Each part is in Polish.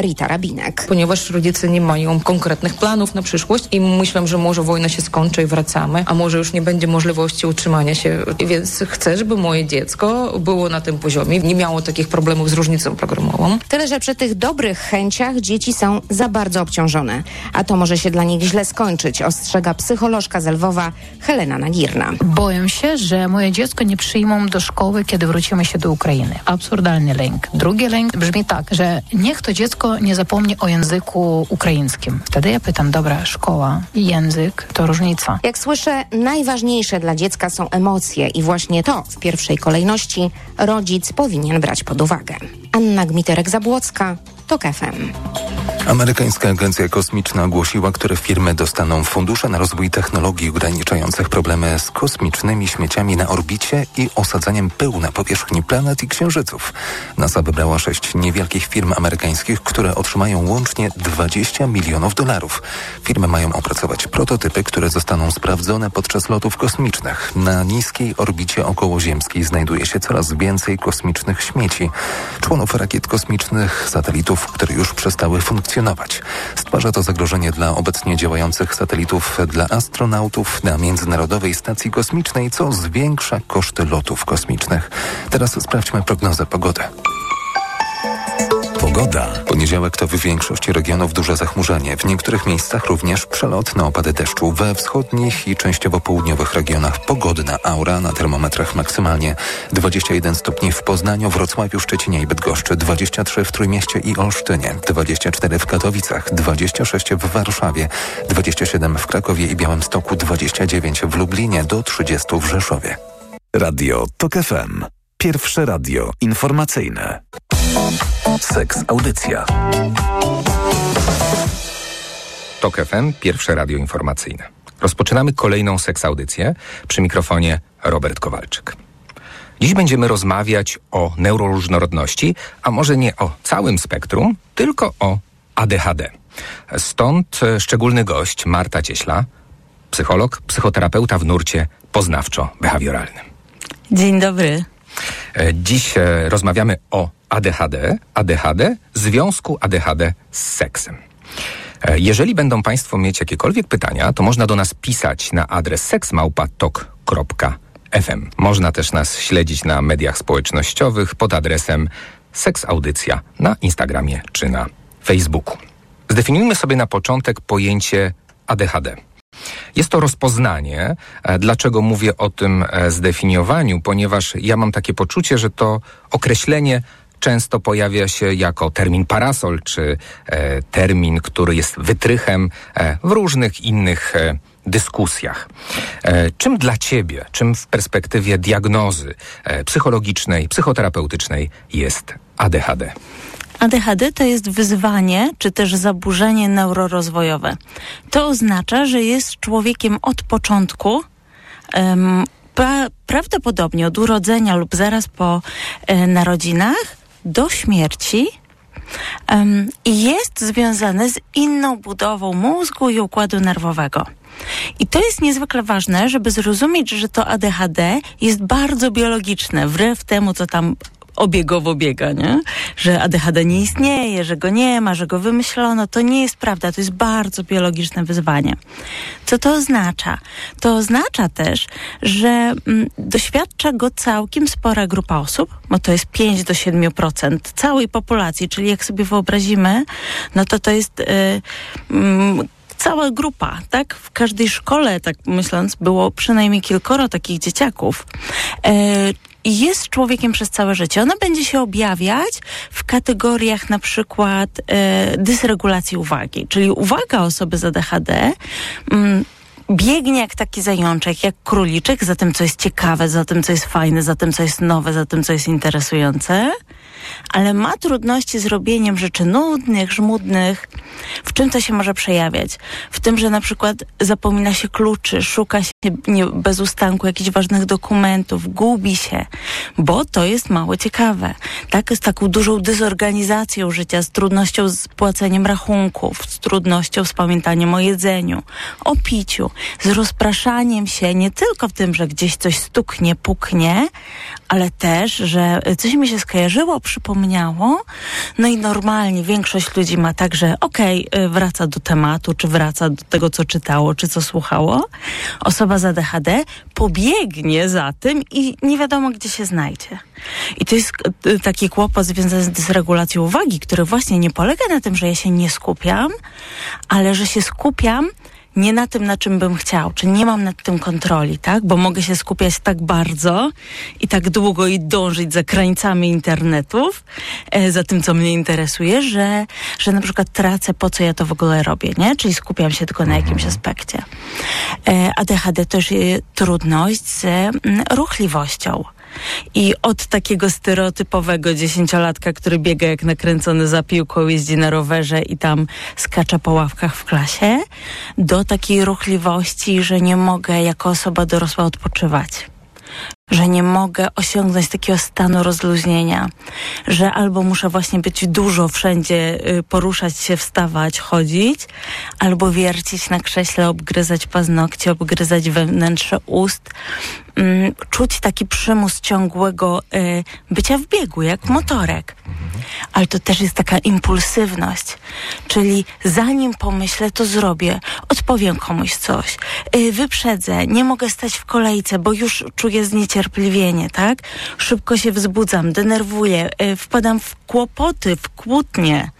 Rita Rabinek. Ponieważ rodzice nie mają konkretnych planów na przyszłość i myślę, że może wojna się skończy i wracamy, a może już nie będzie możliwości utrzymania się, więc chcę, żeby moje dziecko było na tym poziomie, nie miało takich problemów z różnicą programową. Tyle, że przy tych dobrych chęciach dzieci są za bardzo obciążone, a to może się dla nich źle skończyć, ostrzega psycholożka z Lwowa Helena Nagirna. Boję się, że moje dziecko nie przyjmą do szkoły, kiedy wrócimy się do Ukrainy. Absurdalny lęk. Drugi lęk brzmi tak, że niech to dziecko nie zapomni o języku ukraińskim. Wtedy ja pytam, dobra, szkoła i język to różnica. Jak słyszę, najważniejsze dla dziecka są emocje i właśnie to w pierwszej kolejności rodzic powinien brać pod uwagę. Anna Gmiterek-Zabłocka, TOK FM. Amerykańska Agencja Kosmiczna ogłosiła, które firmy dostaną fundusze na rozwój technologii ograniczających problemy z kosmicznymi śmieciami na orbicie i osadzaniem pyłu na powierzchni planet i księżyców. NASA wybrała sześć niewielkich firm amerykańskich, które otrzymają łącznie 20 milionów dolarów. Firmy mają opracować prototypy, które zostaną sprawdzone podczas lotów kosmicznych. Na niskiej orbicie okołoziemskiej znajduje się coraz więcej kosmicznych śmieci. Członów rakiet kosmicznych, satelitów, które już przestały funkcjonować Stwarza to zagrożenie dla obecnie działających satelitów dla astronautów na Międzynarodowej Stacji Kosmicznej, co zwiększa koszty lotów kosmicznych. Teraz sprawdźmy prognozę pogody. Pogoda. Poniedziałek to w większości regionów duże zachmurzenie. W niektórych miejscach również przelotne opady deszczu. We wschodnich i częściowo południowych regionach pogodna aura na termometrach maksymalnie 21 stopni w Poznaniu, Wrocławiu, Szczecinie i Bydgoszczy, 23 w Trójmieście i Olsztynie, 24 w Katowicach, 26 w Warszawie, 27 w Krakowie i Białymstoku, 29 w Lublinie, do 30 w Rzeszowie. Radio TOK FM. Pierwsze radio informacyjne. Seks Audycja. TOK FM, pierwsze radio informacyjne. Rozpoczynamy kolejną seks audycję przy mikrofonie Robert Kowalczyk. Dziś będziemy rozmawiać o neuroróżnorodności, a może nie o całym spektrum, tylko o ADHD. Stąd szczególny gość Marta Cieśla, psycholog, psychoterapeuta w nurcie poznawczo-behawioralnym. Dzień dobry. Dziś rozmawiamy o ADHD, ADHD, związku ADHD z seksem. Jeżeli będą Państwo mieć jakiekolwiek pytania, to można do nas pisać na adres seksmałpatok.fm. Można też nas śledzić na mediach społecznościowych pod adresem seksaudycja na Instagramie czy na Facebooku. Zdefiniujmy sobie na początek pojęcie ADHD. Jest to rozpoznanie. Dlaczego mówię o tym zdefiniowaniu? Ponieważ ja mam takie poczucie, że to określenie często pojawia się jako termin parasol, czy e, termin, który jest wytrychem e, w różnych innych e, dyskusjach. czym dla Ciebie, czym w perspektywie diagnozy psychologicznej, psychoterapeutycznej jest ADHD? ADHD to jest wyzwanie, czy też zaburzenie neurorozwojowe. To oznacza, że jest człowiekiem od początku. Um, pra prawdopodobnie od urodzenia lub zaraz po e, narodzinach do śmierci um, jest związane z inną budową mózgu i układu nerwowego. I to jest niezwykle ważne, żeby zrozumieć, że to ADHD jest bardzo biologiczne, wbrew temu, co tam obiegowo biega, nie? Że ADHD nie istnieje, że go nie ma, że go wymyślono. To nie jest prawda. To jest bardzo biologiczne wyzwanie. Co to oznacza? To oznacza też, że mm, doświadcza go całkiem spora grupa osób, bo to jest 5 do 7% całej populacji, czyli jak sobie wyobrazimy, no to to jest... Yy, cała grupa, tak? W każdej szkole, tak myśląc, było przynajmniej kilkoro takich dzieciaków. E, i jest człowiekiem przez całe życie. Ona będzie się objawiać w kategoriach na przykład e, dysregulacji uwagi, czyli uwaga osoby z ADHD. Mm, biegnie jak taki zajączek, jak króliczek, za tym, co jest ciekawe, za tym, co jest fajne, za tym, co jest nowe, za tym, co jest interesujące ale ma trudności z robieniem rzeczy nudnych, żmudnych. W czym to się może przejawiać? W tym, że na przykład zapomina się kluczy, szuka się nie, bez ustanku jakichś ważnych dokumentów, gubi się, bo to jest mało ciekawe. Tak, z taką dużą dezorganizacją życia, z trudnością z płaceniem rachunków, z trudnością z pamiętaniem o jedzeniu, o piciu, z rozpraszaniem się nie tylko w tym, że gdzieś coś stuknie, puknie, ale też, że coś mi się skojarzyło przy zapomniało. No i normalnie większość ludzi ma tak, że okej, okay, wraca do tematu, czy wraca do tego, co czytało, czy co słuchało. Osoba z ADHD pobiegnie za tym i nie wiadomo, gdzie się znajdzie. I to jest y, taki kłopot związany z dysregulacją uwagi, który właśnie nie polega na tym, że ja się nie skupiam, ale że się skupiam nie na tym, na czym bym chciał, czy nie mam nad tym kontroli, tak? Bo mogę się skupiać tak bardzo i tak długo i dążyć za krańcami internetów, e, za tym, co mnie interesuje, że, że na przykład tracę, po co ja to w ogóle robię, nie? Czyli skupiam się tylko na jakimś aspekcie. E, ADHD to jest trudność z mm, ruchliwością. I od takiego stereotypowego dziesięciolatka, który biega jak nakręcony za piłką, jeździ na rowerze i tam skacza po ławkach w klasie, do takiej ruchliwości, że nie mogę jako osoba dorosła odpoczywać że nie mogę osiągnąć takiego stanu rozluźnienia, że albo muszę właśnie być dużo wszędzie, y, poruszać się, wstawać, chodzić, albo wiercić na krześle, obgryzać paznokcie, obgryzać wewnętrze ust, mm, czuć taki przymus ciągłego y, bycia w biegu, jak motorek. Ale to też jest taka impulsywność, czyli zanim pomyślę, to zrobię, odpowiem komuś coś, y, wyprzedzę, nie mogę stać w kolejce, bo już czuję zniecierpliwienie, tak? Szybko się wzbudzam, denerwuję, y, wpadam w kłopoty, w kłótnie.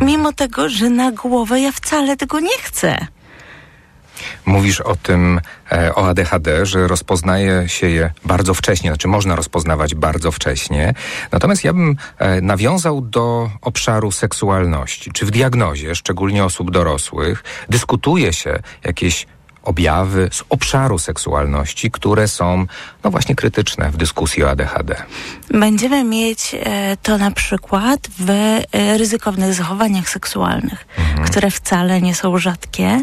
Mimo tego, że na głowę ja wcale tego nie chcę. Mówisz o tym, e, o ADHD, że rozpoznaje się je bardzo wcześnie, znaczy można rozpoznawać bardzo wcześnie. Natomiast ja bym e, nawiązał do obszaru seksualności. Czy w diagnozie, szczególnie osób dorosłych, dyskutuje się jakieś objawy z obszaru seksualności, które są, no właśnie, krytyczne w dyskusji o ADHD. Będziemy mieć e, to na przykład w e, ryzykownych zachowaniach seksualnych, mhm. które wcale nie są rzadkie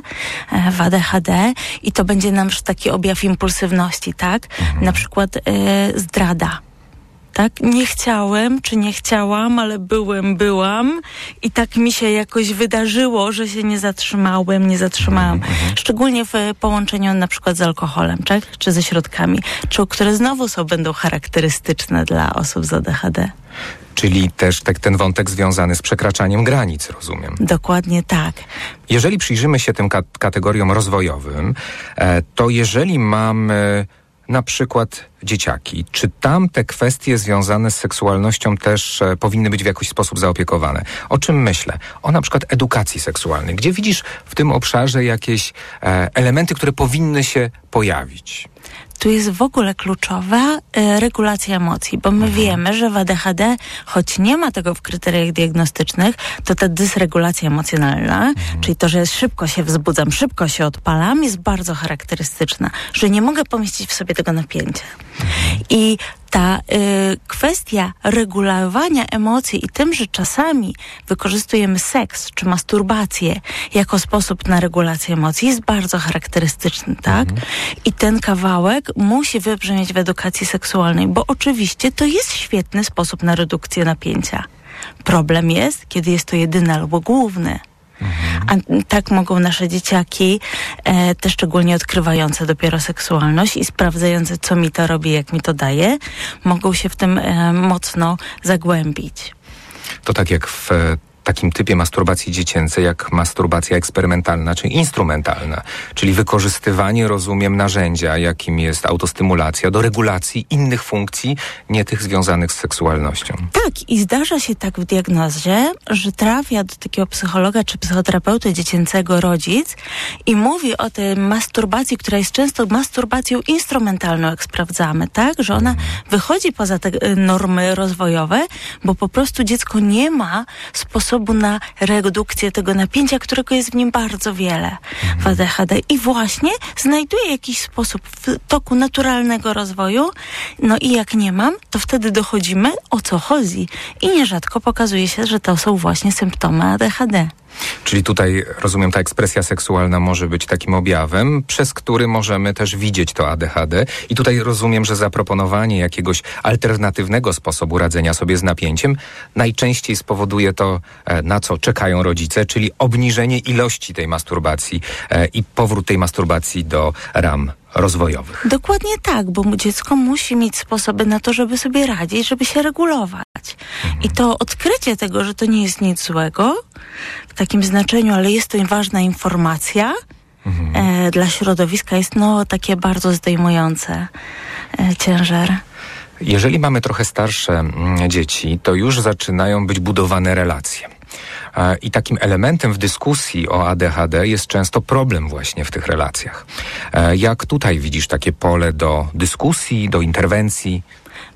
e, w ADHD i to będzie nam taki objaw impulsywności, tak? Mhm. Na przykład zdrada tak? Nie chciałem, czy nie chciałam, ale byłem, byłam i tak mi się jakoś wydarzyło, że się nie zatrzymałem, nie zatrzymałam. Mhm, mhm. Szczególnie w połączeniu na przykład z alkoholem, tak? Czy ze środkami, czy które znowu są, będą charakterystyczne dla osób z ADHD. Czyli też tak, ten wątek związany z przekraczaniem granic, rozumiem. Dokładnie tak. Jeżeli przyjrzymy się tym kategoriom rozwojowym, e, to jeżeli mamy na przykład dzieciaki, czy tam te kwestie związane z seksualnością też e, powinny być w jakiś sposób zaopiekowane? O czym myślę? O na przykład edukacji seksualnej. Gdzie widzisz w tym obszarze jakieś e, elementy, które powinny się pojawić? Tu jest w ogóle kluczowa y, regulacja emocji, bo my mhm. wiemy, że w ADHD, choć nie ma tego w kryteriach diagnostycznych, to ta dysregulacja emocjonalna, mhm. czyli to, że szybko się wzbudzam, szybko się odpalam, jest bardzo charakterystyczna, że nie mogę pomieścić w sobie tego napięcia. Mhm. I ta y, kwestia regulowania emocji i tym, że czasami wykorzystujemy seks czy masturbację jako sposób na regulację emocji jest bardzo charakterystyczny, tak? Mhm. I ten kawałek musi wybrzmieć w edukacji seksualnej, bo oczywiście to jest świetny sposób na redukcję napięcia. Problem jest, kiedy jest to jedyny albo główny. A tak mogą nasze dzieciaki, e, te szczególnie odkrywające dopiero seksualność i sprawdzające, co mi to robi, jak mi to daje, mogą się w tym e, mocno zagłębić. To tak jak w takim typie masturbacji dziecięcej jak masturbacja eksperymentalna czy instrumentalna, czyli wykorzystywanie, rozumiem, narzędzia, jakim jest autostymulacja, do regulacji innych funkcji, nie tych związanych z seksualnością. Tak, i zdarza się tak w diagnozie, że trafia do takiego psychologa czy psychoterapeuty dziecięcego rodzic i mówi o tej masturbacji, która jest często masturbacją instrumentalną, jak sprawdzamy, tak? Że ona wychodzi poza te normy rozwojowe, bo po prostu dziecko nie ma sposobu sposobu na redukcję tego napięcia, którego jest w nim bardzo wiele w ADHD i właśnie znajduje jakiś sposób w toku naturalnego rozwoju. No i jak nie mam, to wtedy dochodzimy o co chodzi i nierzadko pokazuje się, że to są właśnie symptomy ADHD. Czyli tutaj rozumiem, ta ekspresja seksualna może być takim objawem, przez który możemy też widzieć to ADHD. I tutaj rozumiem, że zaproponowanie jakiegoś alternatywnego sposobu radzenia sobie z napięciem najczęściej spowoduje to, e, na co czekają rodzice, czyli obniżenie ilości tej masturbacji e, i powrót tej masturbacji do ram rozwojowych. Dokładnie tak, bo dziecko musi mieć sposoby na to, żeby sobie radzić, żeby się regulować. I to odkrycie tego, że to nie jest nic złego w takim znaczeniu, ale jest to ważna informacja e, dla środowiska, jest no takie bardzo zdejmujące e, ciężar. Jeżeli mamy trochę starsze mm, dzieci, to już zaczynają być budowane relacje. I takim elementem w dyskusji o ADHD jest często problem właśnie w tych relacjach. E, Jak tutaj widzisz takie pole do dyskusji, do interwencji?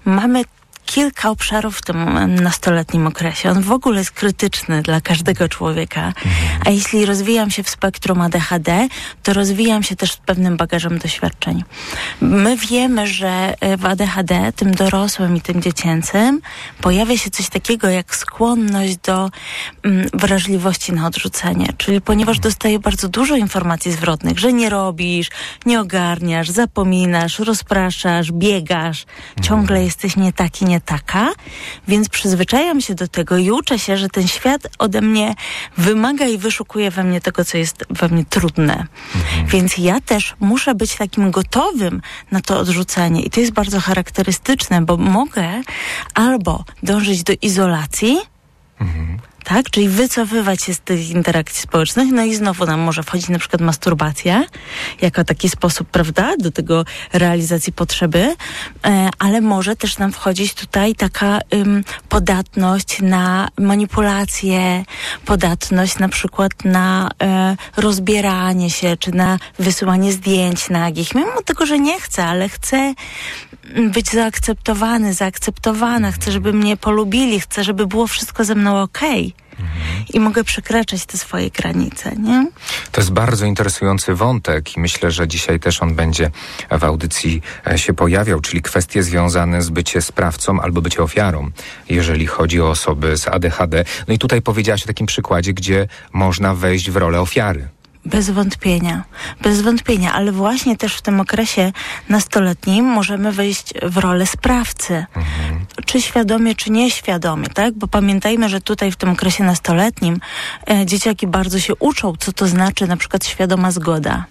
Mamy kilka obszarów w tym nastoletnim okresie. On w ogóle jest krytyczny dla każdego człowieka. A jeśli rozwijam się w spektrum ADHD, to rozwijam się też z pewnym bagażem doświadczeń. My wiemy, że e, w ADHD, tym dorosłym i tym dziecięcym, pojawia się coś takiego jak skłonność do mm, wrażliwości na odrzucenie. Czyli ponieważ dostaję bardzo dużo informacji zwrotnych, że nie robisz, nie ogarniasz, zapominasz, rozpraszasz, biegasz, ciągle jesteś nie taki, nie taka, więc przyzwyczajam się do tego i uczę się, że ten świat ode mnie wymaga i wyszukuje we mnie tego, co jest we mnie trudne. Więc ja też muszę być takim gotowym na to odrzucenie. I to jest bardzo charakterystyczne, bo mogę albo dążyć do izolacji, tak? Czyli wycofywać się z tych interakcji społecznych, no i znowu nam może wchodzić na przykład masturbacja, jako taki sposób, prawda, do tego realizacji potrzeby, e, ale może też nam wchodzić tutaj taka ym, podatność na manipulację, podatność na przykład na e, rozbieranie się, czy na wysyłanie zdjęć nagich, mimo tego, że nie chcę, ale chcę być zaakceptowany, zaakceptowana, chcę, żeby mnie polubili, chcę, żeby było wszystko ze mną okej. I mogę przekraczać te swoje granice, nie? To jest bardzo interesujący wątek i myślę, że dzisiaj też on będzie w audycji e, się pojawiał, czyli kwestie związane z bycie sprawcą albo bycie ofiarą, jeżeli chodzi o osoby z ADHD. No i tutaj powiedziałaś o takim przykładzie, gdzie można wejść w rolę ofiary. Bez wątpienia, bez wątpienia, ale właśnie też w tym okresie nastoletnim możemy wejść w rolę sprawcy. Czy świadomie, czy nieświadomie, tak? Bo pamiętajmy, że tutaj w tym okresie nastoletnim e, dzieciaki bardzo się uczą, co to znaczy na przykład świadoma zgoda.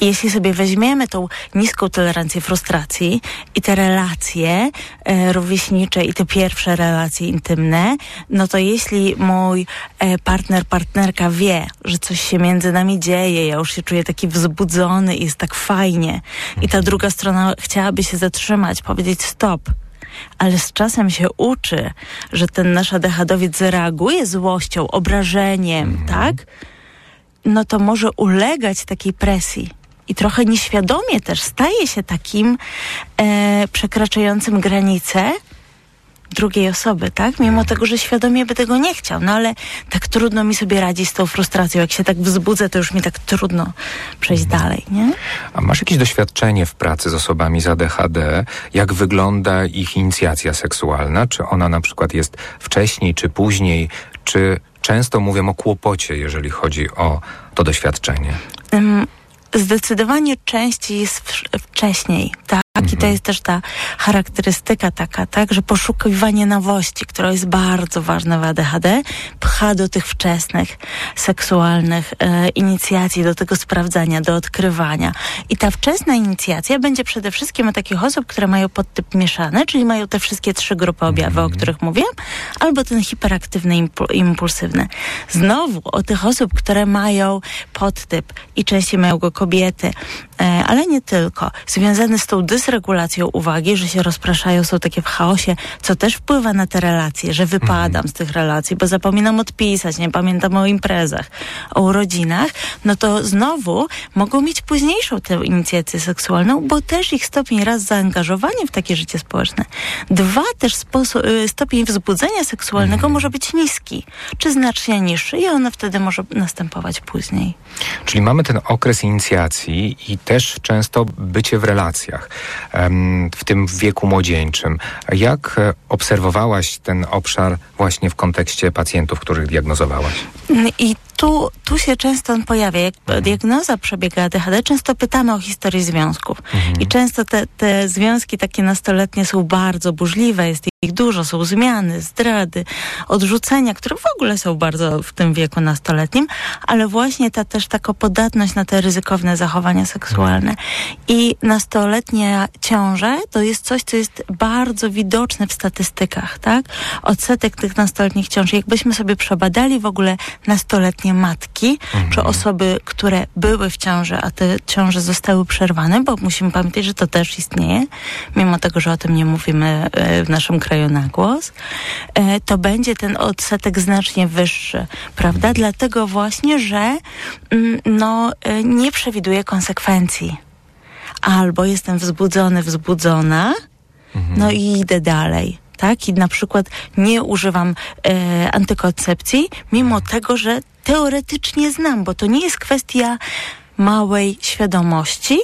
I jeśli sobie weźmiemy tą niską tolerancję frustracji i te relacje e, rówieśnicze i te pierwsze relacje intymne, no to jeśli mój e, partner, partnerka wie, że coś się między nami dzieje, ja już się czuję taki wzbudzony i jest tak fajnie i ta druga strona chciałaby się zatrzymać, powiedzieć stop, ale z czasem się uczy, że ten nasz ADHDowiec zareaguje złością, obrażeniem, tak? No to może ulegać takiej presji. I trochę nieświadomie też staje się takim e, przekraczającym granice drugiej osoby, tak? Mimo tego, że świadomie by tego nie chciał. No ale tak trudno mi sobie radzić z tą frustracją. Jak się tak wzbudzę, to już mi tak trudno przejść dalej, nie? A masz jakieś doświadczenie w pracy z osobami z ADHD? Jak wygląda ich inicjacja seksualna? Czy ona na przykład jest wcześniej, czy później? Czy często mówią o kłopocie, jeżeli chodzi o to doświadczenie? Zdecydowanie częściej jest wcześniej, tak? I to jest też ta charakterystyka taka, tak, że poszukiwanie nowości, która jest bardzo ważna w ADHD, pcha do tych wczesnych seksualnych e, inicjacji, do tego sprawdzania, do odkrywania. I ta wczesna inicjacja będzie przede wszystkim u takich osób, które mają podtyp mieszany, czyli mają te wszystkie trzy grupy objawów, o których mówiłam, albo ten hiperaktywny, impu- impulsywny. Znowu o tych osób, które mają podtyp i częściej mają go kobiety, e, ale nie tylko, związany z tą dysregulacją uwagi, że się rozpraszają, są takie w chaosie, co też wpływa na te relacje, że wypadam z tych relacji, bo zapominam odpisać, nie pamiętam o imprezach, o urodzinach, no to znowu mogą mieć późniejszą tę inicjację seksualną, bo też ich stopień raz zaangażowania w takie życie społeczne, dwa też y, stopień wzbudzenia seksualnego może być niski, czy znacznie niższy i ono wtedy może następować później. Czyli mamy ten okres inicjacji i też często bycie w relacjach, w tym wieku młodzieńczym. Jak e, obserwowałaś ten obszar właśnie w kontekście pacjentów, których diagnozowałaś? I tu, tu się często on pojawia. Jak mhm. diagnoza przebiega ADHD, często pytamy o historię związków. Mhm. I często te, te związki takie nastoletnie są bardzo burzliwe, jest ich dużo, są zmiany, zdrady, odrzucenia, które w ogóle są bardzo w tym wieku nastoletnim, ale właśnie ta też taka podatność na te ryzykowne zachowania seksualne. I nastoletnia ciąża to jest coś, co jest bardzo widoczne w statystykach, tak? Odsetek tych nastoletnich ciąż. Jakbyśmy sobie przebadali w ogóle nastoletnie matki, mhm. czy osoby, które były w ciąży, a te ciąże zostały przerwane, bo musimy pamiętać, że to też istnieje, mimo tego, że o tym nie mówimy e, w naszym kraju na głos, e, to będzie ten odsetek znacznie wyższy, prawda? Dlatego właśnie, że mm, no, e, nie przewiduje konsekwencji. Albo jestem wzbudzony, wzbudzona, mhm. no i idę dalej tak? I na przykład nie używam e, antykoncepcji, mimo tego, że teoretycznie znam, bo to nie jest kwestia małej świadomości,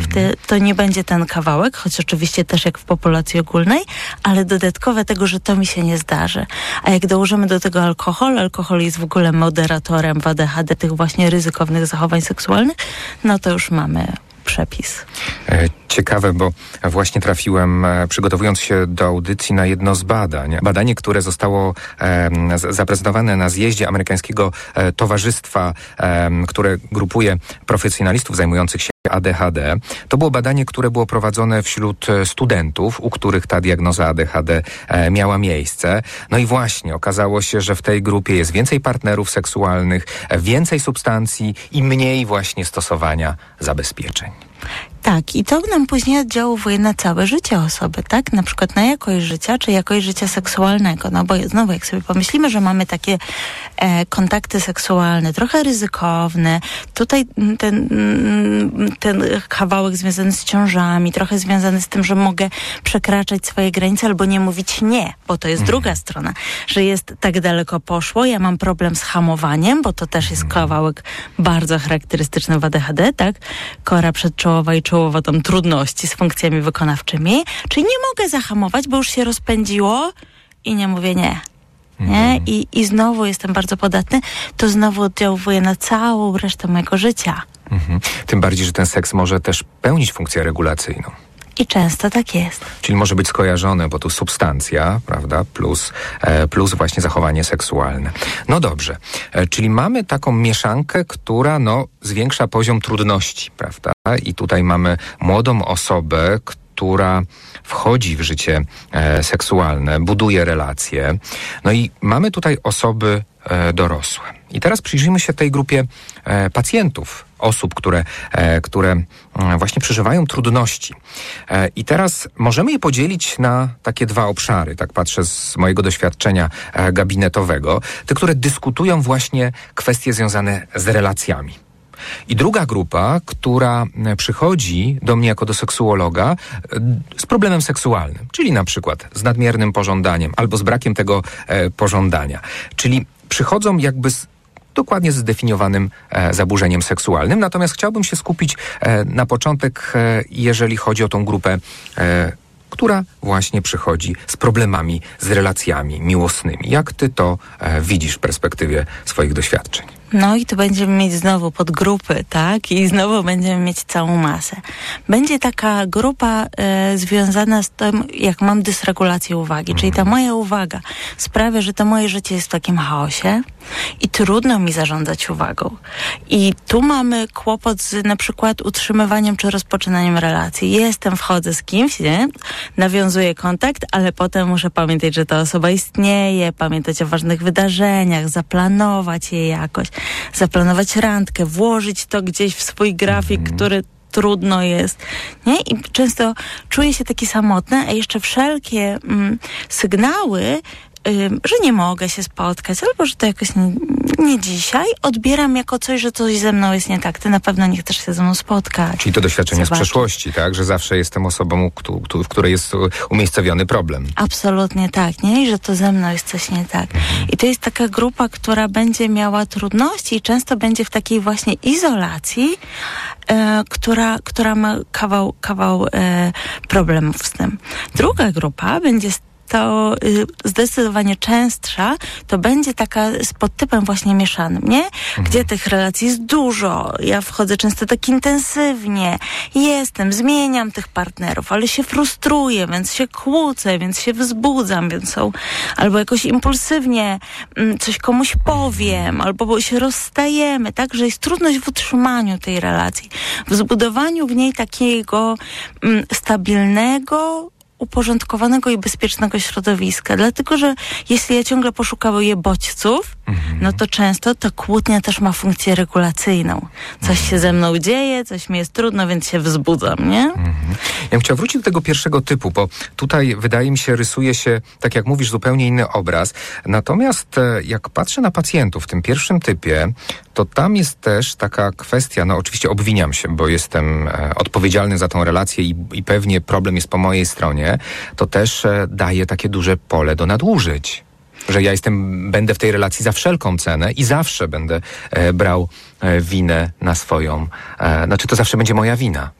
Wtedy to nie będzie ten kawałek, choć oczywiście też jak w populacji ogólnej, ale dodatkowe tego, że to mi się nie zdarzy. A jak dołożymy do tego alkohol, alkohol jest w ogóle moderatorem w ADHD tych właśnie ryzykownych zachowań seksualnych, no to już mamy przepis. E, ciekawe, bo właśnie trafiłem, e, przygotowując się do audycji, na jedno z badań. Badanie, które zostało zaprezentowane na zjeździe amerykańskiego e, towarzystwa, które grupuje profesjonalistów zajmujących się ADHD. To było badanie, które było prowadzone wśród studentów, u których ta diagnoza ADHD miała miejsce. No i właśnie okazało się, że w tej grupie jest więcej partnerów seksualnych, więcej substancji i mniej właśnie stosowania zabezpieczeń. Tak, i to nam później oddziałuje na całe życie osoby, tak? Na przykład na jakość życia, czy jakość życia seksualnego. No bo znowu, jak sobie pomyślimy, że mamy takie e, kontakty seksualne, trochę ryzykowne, tutaj ten, ten kawałek związany z ciążami, trochę związany z tym, że mogę przekraczać swoje granice albo nie mówić nie, bo to jest mhm. druga strona, że jest tak daleko poszło, ja mam problem z hamowaniem, bo to też jest mhm. kawałek bardzo charakterystyczny w ADHD, tak? Kora przedczołowa i czołowa tam trudności z funkcjami wykonawczymi, czyli nie mogę zahamować, bo już się rozpędziło i nie mówię nie. Nie? Mhm. I, I znowu jestem bardzo podatny, to znowu oddziałuje na całą resztę mojego życia. Mhm. Tym bardziej, że ten seks może też pełnić funkcję regulacyjną. I często tak jest. Czyli może być skojarzone, bo tu substancja, prawda, plus, e, plus właśnie zachowanie seksualne. No dobrze, e, czyli mamy taką mieszankę, która no, zwiększa poziom trudności, prawda? I tutaj mamy młodą osobę, która wchodzi w życie e, seksualne, buduje relacje. No i mamy tutaj osoby e, dorosłe. I teraz przyjrzyjmy się tej grupie e, pacjentów, osób, które, e, które mm, właśnie przeżywają trudności. E, I teraz możemy je podzielić na takie dwa obszary, tak patrzę z mojego doświadczenia gabinetowego, te, które dyskutują właśnie kwestie związane z relacjami. I druga grupa, która przychodzi do mnie jako do seksuologa z problemem seksualnym, czyli na przykład z nadmiernym pożądaniem albo z brakiem tego pożądania. Czyli przychodzą jakby z dokładnie zdefiniowanym e, zaburzeniem seksualnym. Natomiast chciałbym się skupić e, na początek, e, jeżeli chodzi o tą grupę która właśnie przychodzi z problemami, z relacjami miłosnymi. Jak ty to e, widzisz w perspektywie swoich doświadczeń? No i tu będziemy mieć znowu podgrupy, tak? I znowu będziemy mieć całą masę. Będzie taka grupa e, związana z tym, jak mam dysregulację uwagi, czyli ta moja uwaga sprawia, że to moje życie jest w takim chaosie i trudno mi zarządzać uwagą. I tu mamy kłopot z na przykład utrzymywaniem czy rozpoczynaniem relacji. Jestem, wchodzę z kimś, nie? Nawiązuję kontakt, ale potem muszę pamiętać, że ta osoba istnieje, pamiętać o ważnych wydarzeniach, zaplanować je jakoś zaplanować randkę, włożyć to gdzieś w swój grafik, mm. który trudno jest, nie? I często czuję się taki samotny, a jeszcze wszelkie mm, sygnały że nie mogę się spotkać, albo że to jakoś nie, nie dzisiaj, odbieram jako coś, że coś ze mną jest nie tak. Ty na pewno nie chcesz się ze mną spotkać. Czyli to doświadczenie z przeszłości, tak? Że zawsze jestem osobą, w której jest umiejscowiony problem. Absolutnie tak, nie? I że to ze mną jest coś nie tak. I to jest taka grupa, która będzie miała trudności i często będzie w takiej właśnie izolacji, e, która, która ma kawał, kawał e, problemów z tym. Druga grupa będzie to y, zdecydowanie częstsza, to będzie taka z podtypem właśnie mieszanym, nie? Mhm. Gdzie tych relacji jest dużo. Ja wchodzę często tak intensywnie. Jestem, zmieniam tych partnerów, ale się frustruję, więc się kłócę, więc się wzbudzam, więc są albo jakoś impulsywnie mm, coś komuś powiem, albo się rozstajemy, tak? Że jest trudność w utrzymaniu tej relacji, w zbudowaniu w niej takiego mm, stabilnego, uporządkowanego i bezpiecznego środowiska. Dlatego, że jeśli ja ciągle poszukuję bodźców, mhm. no to często ta kłótnia też ma funkcję regulacyjną. Coś się ze mną dzieje, coś mi jest trudno, więc się wzbudzam, nie? Mhm. Ja bym chciał wrócić do tego pierwszego typu, bo tutaj wydaje mi się, rysuje się, tak jak mówisz, zupełnie inny obraz. Natomiast e, jak patrzę na pacjentów w tym pierwszym typie, to tam jest też taka kwestia, no oczywiście obwiniam się, bo jestem e, odpowiedzialny za tą relację i, i pewnie problem jest po mojej stronie, to też e, daje takie duże pole do nadużyć że ja jestem, będę w tej relacji za wszelką cenę i zawsze będę e, brał e, winę na swoją, e, znaczy to zawsze będzie moja wina.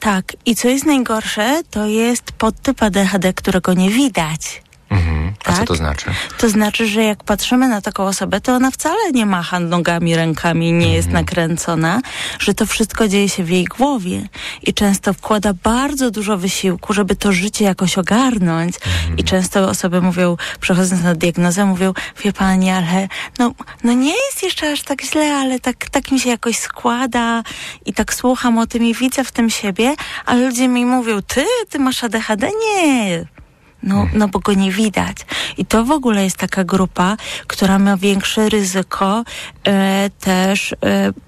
Tak, i co jest najgorsze, to jest podtyp ADHD, którego nie widać. Mhm. A tak? co to znaczy? To znaczy, że jak patrzymy na taką osobę, to ona wcale nie macha nogami, rękami, nie jest mhm. nakręcona, że to wszystko dzieje się w jej głowie i często wkłada bardzo dużo wysiłku, żeby to życie jakoś ogarnąć. Mhm. I często osoby mówią, przechodząc na diagnozę, mówią, wie pani, ale no, no nie jest jeszcze aż tak źle, ale tak, tak mi się jakoś składa i tak słucham o tym i widzę w tym siebie, ale ludzie mi mówią, ty, ty masz ADHD? Nie, no, mhm. no bo go nie widać. I to w ogóle jest taka grupa, która ma większe ryzyko e, też e,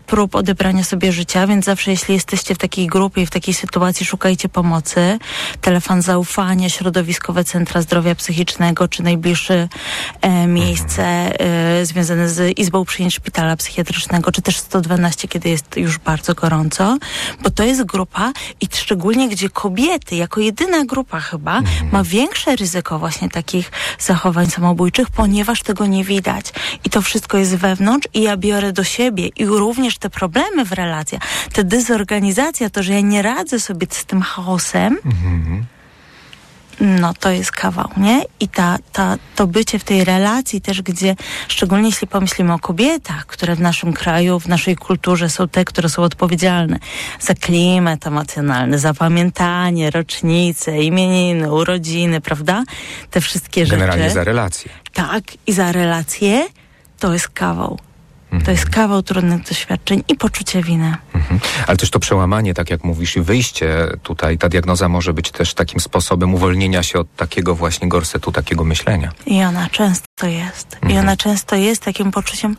prób odebrania sobie życia, więc zawsze jeśli jesteście w takiej grupie i w takiej sytuacji, szukajcie pomocy. Telefon zaufania, środowiskowe centra zdrowia psychicznego, czy najbliższe e, miejsce e, związane z Izbą Przyjęć Szpitala Psychiatrycznego, czy też 112, kiedy jest już bardzo gorąco, bo to jest grupa i szczególnie gdzie kobiety, jako jedyna grupa chyba, mhm. ma większe ryzyko właśnie takich zachowań samobójczych, ponieważ tego nie widać. I to wszystko jest wewnątrz i ja biorę do siebie i również też te problemy w relacjach, te dezorganizacja, to, że ja nie radzę sobie z tym chaosem, mhm. no to jest kawał, nie? I ta, ta, to bycie w tej relacji też, gdzie, szczególnie jeśli pomyślimy o kobietach, które w naszym kraju, w naszej kulturze są te, które są odpowiedzialne za klimat emocjonalny, za pamiętanie, rocznice, imieniny, urodziny, prawda? Te wszystkie Generalnie rzeczy. Generalnie za relacje. Tak, i za relacje to jest kawał. To jest kawał trudnych doświadczeń i poczucie winy. Mhm. Ale też to przełamanie, tak jak mówisz, i wyjście tutaj, ta diagnoza może być też takim sposobem uwolnienia się od takiego właśnie gorsetu, takiego myślenia. I ona często jest. Mhm. I ona często jest takim poczuciem,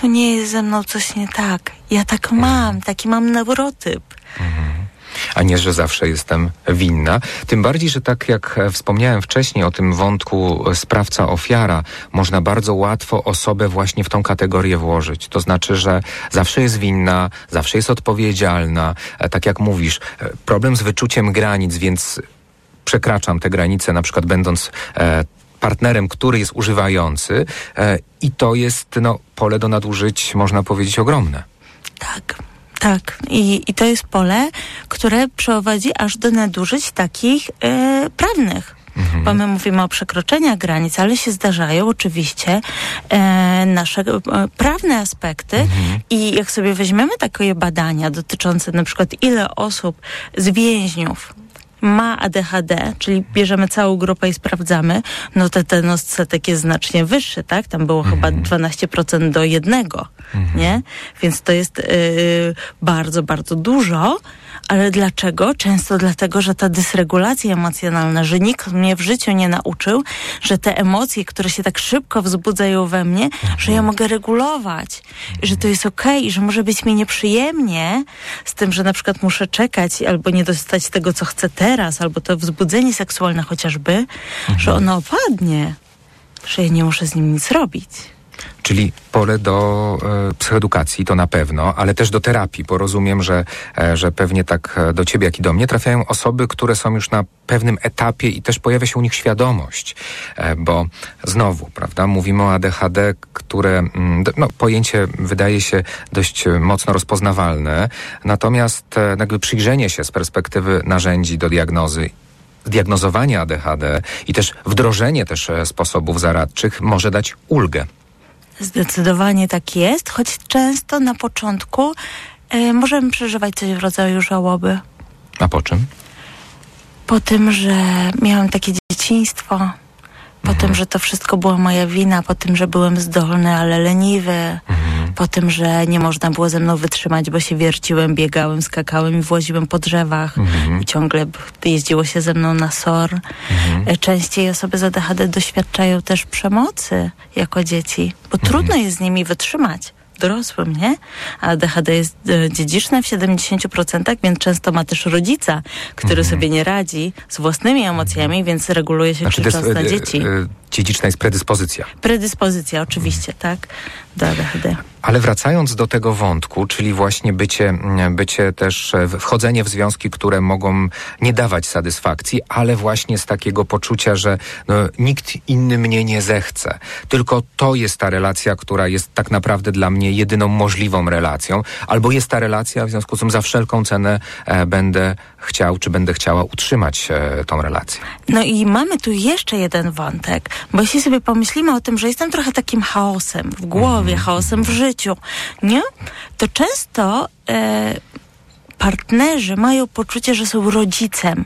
to nie jest ze mną coś nie tak. Ja tak mam, mhm. taki mam neurotyp. Mhm a nie, że zawsze jestem winna. Tym bardziej, że tak jak wspomniałem wcześniej o tym wątku sprawca-ofiara, można bardzo łatwo osobę właśnie w tą kategorię włożyć. To znaczy, że zawsze jest winna, zawsze jest odpowiedzialna. E, tak jak mówisz, e, problem z wyczuciem granic, więc przekraczam te granice, na przykład będąc e, partnerem, który jest używający e, i to jest no, pole do nadużyć, można powiedzieć, ogromne. Tak. Tak, i, i to jest pole, które prowadzi aż do nadużyć takich e, prawnych. Mhm. Bo my mówimy o przekroczeniach granic, ale się zdarzają oczywiście e, nasze e, prawne aspekty mhm. i jak sobie weźmiemy takie badania dotyczące na przykład ile osób z więźniów ma ADHD, czyli bierzemy całą grupę i sprawdzamy, no to ten odsetek jest znacznie wyższy, tak? Tam było chyba 12% mhm. do jednego, mhm. nie? Więc to jest yy, bardzo, bardzo dużo. Ale dlaczego? Często dlatego, że ta dysregulacja emocjonalna, że nikt mnie w życiu nie nauczył, że te emocje, które się tak szybko wzbudzają we mnie, że ja mogę regulować, że to jest okej, okay, że może być mi nieprzyjemnie z tym, że na przykład muszę czekać albo nie dostać tego, co chcę teraz, albo to wzbudzenie seksualne chociażby, mhm. że ono opadnie. że ja nie muszę z nim nic robić. Czyli pole do e, psychoedukacji to na pewno, ale też do terapii, bo rozumiem, że, e, że pewnie tak e, do ciebie, jak i do mnie trafiają osoby, które są już na pewnym etapie i też pojawia się u nich świadomość, bo znowu, prawda, mówimy o ADHD, które mm, no, pojęcie wydaje się dość mocno rozpoznawalne, natomiast jakby przyjrzenie się z perspektywy narzędzi do diagnozy diagnozowanie ADHD i też wdrożenie też sposobów zaradczych może dać ulgę. Zdecydowanie tak jest, choć często na początku e, możemy przeżywać coś w rodzaju żałoby. A po czym? Po tym, że miałam takie dzieciństwo, po tym, że to wszystko była moja wina, po tym, że byłem zdolny, ale leniwy, po tym, że nie można było ze mną wytrzymać, bo się wierciłem, biegałem, skakałem i właziłem po drzewach i ciągle jeździło się ze mną na SOR. E, Częściej osoby z ADHD doświadczają też przemocy jako dzieci, bo trudno jest z nimi wytrzymać. Dorosłym, nie? A ADHD jest e, dziedziczne w 70%, więc często ma też rodzica, który sobie nie radzi z własnymi emocjami, więc reguluje się Znaczy, krzycząc na e, dzieci. Dziedziczna jest predyspozycja. Predyspozycja oczywiście, tak? Do ADHD. Ale wracając do tego wątku, czyli właśnie bycie, mm, bycie też, e, wchodzenie w związki, które mogą nie dawać satysfakcji, ale właśnie z takiego poczucia, że no, nikt inny mnie nie zechce. Tylko to jest ta relacja, która jest tak naprawdę dla mnie jedyną możliwą relacją, albo jest ta relacja, w związku z tym za wszelką cenę e, będę chciał, czy będę chciała utrzymać e, tą relację. No i mamy tu jeszcze jeden wątek, bo jeśli sobie pomyślimy o tym, że jestem trochę takim chaosem w głowie, chaosem w życiu, nie? To często e, partnerzy mają poczucie, że są rodzicem.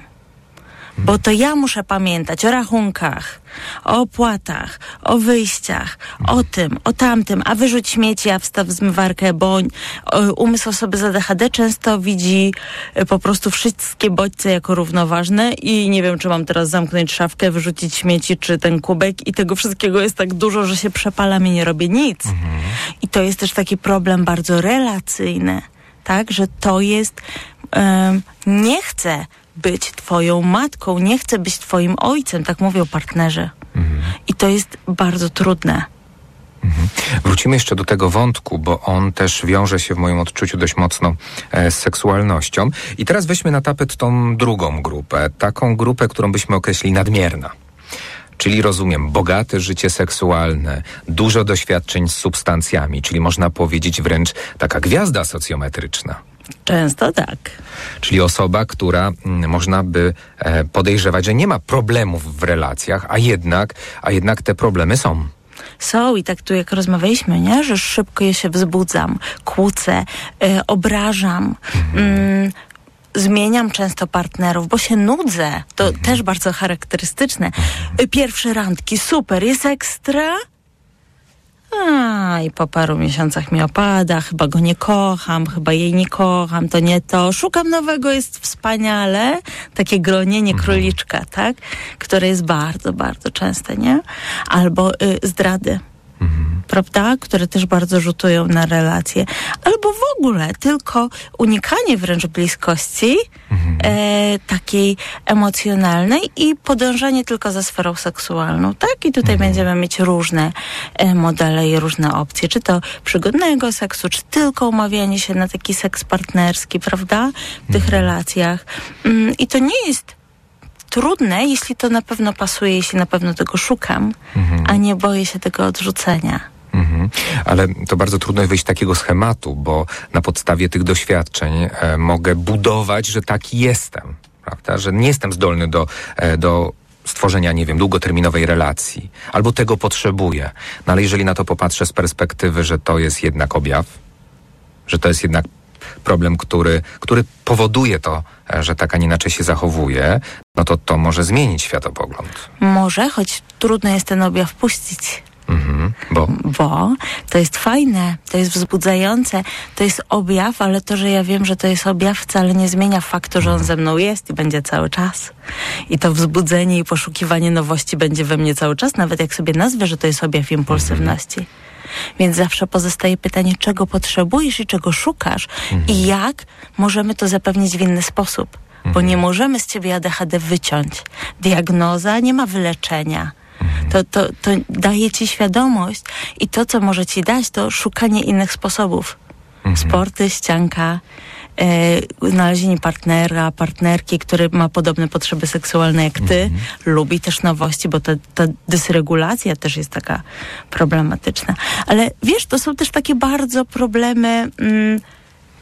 Bo to ja muszę pamiętać o rachunkach, o opłatach, o wyjściach, o tym, o tamtym, a wyrzuć śmieci, a wstaw zmywarkę, bo umysł osoby z ADHD często widzi e, po prostu wszystkie bodźce jako równoważne. I nie wiem, czy mam teraz zamknąć szafkę, wyrzucić śmieci, czy ten kubek. I tego wszystkiego jest tak dużo, że się przepalam i nie robię nic. I to jest też taki problem bardzo relacyjny, tak, że to jest, em, nie chcę być twoją matką, nie chcę być twoim ojcem, tak mówią partnerzy. I to jest bardzo trudne. Wrócimy jeszcze do tego wątku, bo on też wiąże się w moim odczuciu dość mocno e, z seksualnością. I teraz weźmy na tapet tą drugą grupę, taką grupę, którą byśmy określili nadmierna. Czyli rozumiem, bogate życie seksualne, dużo doświadczeń z substancjami, czyli można powiedzieć wręcz taka gwiazda socjometryczna. Często tak. Czyli osoba, która mm, można by e, podejrzewać, że nie ma problemów w relacjach, a jednak, a jednak te problemy są. Są i tak tu jak rozmawialiśmy, nie? że szybko je się wzbudzam, kłócę, y, obrażam. Mm, Zmieniam często partnerów, bo się nudzę. To też bardzo charakterystyczne. Y, Pierwsze randki, super, jest ekstra. A, i po paru miesiącach mi opada, chyba go nie kocham, chyba jej nie kocham, to nie to. Szukam nowego, jest wspaniale. Takie gronienie króliczka, tak? Które jest bardzo, bardzo częste, nie? Albo y, zdrady. Prawda? Które też bardzo rzutują na relacje. Albo w ogóle tylko unikanie wręcz bliskości e, takiej emocjonalnej i podążanie tylko za sferą seksualną. Tak? I tutaj będziemy mieć różne e, modele i różne opcje. Czy to przygodnego seksu, czy tylko umawianie się na taki seks partnerski, prawda? W tych relacjach. Mm, I to nie jest trudne, jeśli to na pewno pasuje, jeśli na pewno tego szukam, a nie boję się tego odrzucenia. Mhm. Ale to bardzo trudno wyjść takiego schematu, bo na podstawie tych doświadczeń e, mogę budować, że taki jestem, prawda? Że nie jestem zdolny do, e, do stworzenia, nie wiem, długoterminowej relacji, albo tego potrzebuję. No ale jeżeli na to popatrzę z perspektywy, że to jest jednak objaw, że to jest jednak problem, który, który powoduje to, e, że tak, a nie inaczej się zachowuje, no to to może zmienić światopogląd. Może, choć trudno jest ten objaw puścić. Mhm. Bo Bo to jest fajne, to jest wzbudzające, to jest objaw, ale to, że ja wiem, że to jest objaw, wcale nie zmienia faktu, że on ze mną jest i będzie cały czas. I to wzbudzenie i poszukiwanie nowości będzie we mnie cały czas, nawet jak sobie nazwę, że to jest objaw impulsywności. Więc zawsze pozostaje pytanie, czego potrzebujesz i czego szukasz i jak możemy to zapewnić w inny sposób. Bo nie możemy z ciebie ADHD wyciąć. Diagnoza nie ma wyleczenia. To, to, to daje ci świadomość i to, co może ci dać, to szukanie innych sposobów. Sporty, ścianka, e, znalezienie partnera, partnerki, który ma podobne potrzeby seksualne jak ty, lubi też nowości, bo ta, ta dysregulacja też jest taka problematyczna. Ale wiesz, to są też takie bardzo problemy. Mm,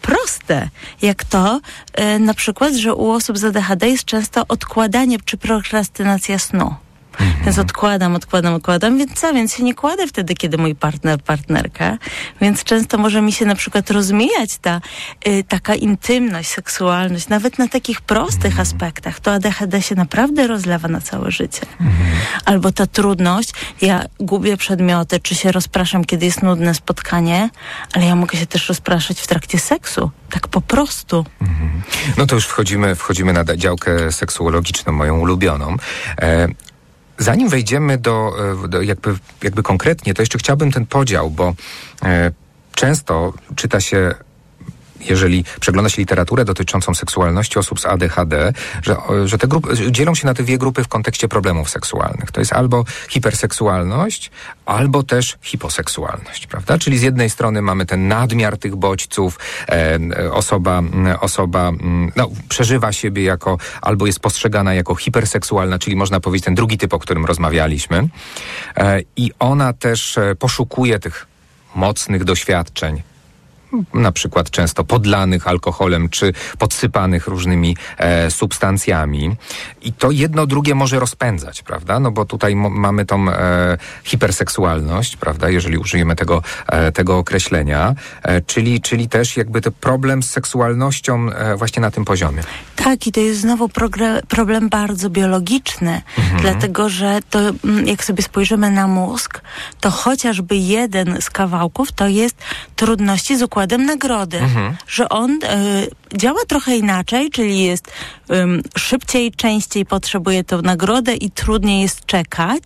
proste, jak to e, na przykład, że u osób z ADHD jest często odkładanie czy prokrastynacja snu. Więc odkładam, odkładam, odkładam, więc co? Więc się nie kładę wtedy, kiedy mój partner, partnerka. Więc często może mi się na przykład rozmijać ta y, taka intymność, seksualność, nawet na takich prostych aspektach. To ADHD się naprawdę rozlewa na całe życie. Albo ta trudność, ja gubię przedmioty, czy się rozpraszam, kiedy jest nudne spotkanie, ale ja mogę się też rozpraszać w trakcie seksu. Tak po prostu. No to już wchodzimy, wchodzimy na działkę seksuologiczną, moją ulubioną. E, zanim wejdziemy do, e, do jakby, jakby konkretnie, to jeszcze chciałbym ten podział, bo e, często czyta się jeżeli przegląda się literaturę dotyczącą seksualności osób z ADHD, że, że te grupy dzielą się na te dwie grupy w kontekście problemów seksualnych. To jest albo hiperseksualność, albo też hiposeksualność, prawda? Czyli z jednej strony mamy ten nadmiar tych bodźców, e, osoba, osoba no, przeżywa siebie jako, albo jest postrzegana jako hiperseksualna, czyli można powiedzieć ten drugi typ, o którym rozmawialiśmy. E, I ona też e, poszukuje tych mocnych doświadczeń, na przykład często podlanych alkoholem czy podsypanych różnymi e, substancjami. I to jedno drugie może rozpędzać, prawda? No bo tutaj mamy tą e, hiperseksualność, prawda? Jeżeli użyjemy tego, e, tego określenia, e, czyli, czyli też jakby ten problem z seksualnością e, właśnie na tym poziomie. Tak, i to jest znowu problem bardzo biologiczny, dlatego że to, mm, jak sobie spojrzymy na mózg, to chociażby jeden z kawałków to jest trudności z układem nagrody, że on y, działa trochę inaczej, czyli jest ym, szybciej, częściej potrzebuje tą nagrodę i trudniej jest czekać.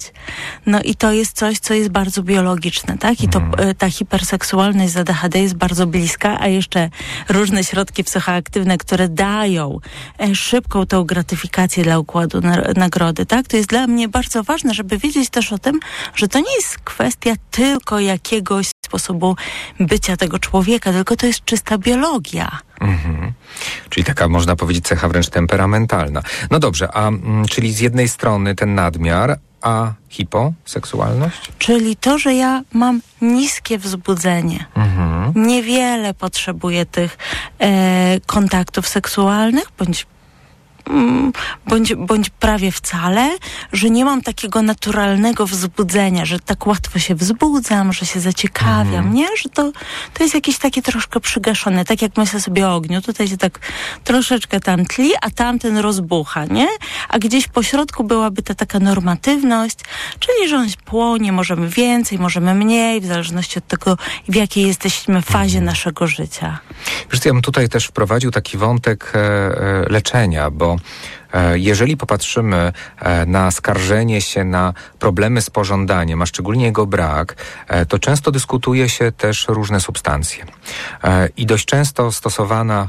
No i to jest coś, co jest bardzo biologiczne, tak? I to y, ta hiperseksualność z ADHD jest bardzo bliska, a jeszcze różne środki psychoaktywne, które dają e, szybką tą gratyfikację dla układu na, nagrody, tak? To jest dla mnie bardzo ważne, żeby wiedzieć też o tym, że to nie jest kwestia tylko jakiegoś sposobu bycia tego człowieka, tylko to jest czysta biologia. Mhm. Czyli taka, można powiedzieć, cecha wręcz temperamentalna. No dobrze, a mm, czyli z jednej strony ten nadmiar, a hiposeksualność? Czyli to, że ja mam niskie wzbudzenie. Mhm. Niewiele potrzebuję tych e, kontaktów seksualnych, bądź Bądź, bądź prawie wcale, że nie mam takiego naturalnego wzbudzenia, że tak łatwo się wzbudzam, że się zaciekawiam, nie? Że to, to jest jakieś takie troszkę przygaszone, tak jak myślę sobie o ogniu, tutaj się tak troszeczkę tam tli, a tamten rozbucha, nie? A gdzieś po środku byłaby ta taka normatywność, czyli że on płonie, możemy więcej, możemy mniej, w zależności od tego, w jakiej jesteśmy fazie naszego życia. Wiesz, ja bym tutaj też wprowadził taki wątek e, e, leczenia, bo e, jeżeli popatrzymy e, na skarżenie się na problemy z pożądaniem, a szczególnie jego brak, e, to często dyskutuje się też różne substancje. I dość często stosowana,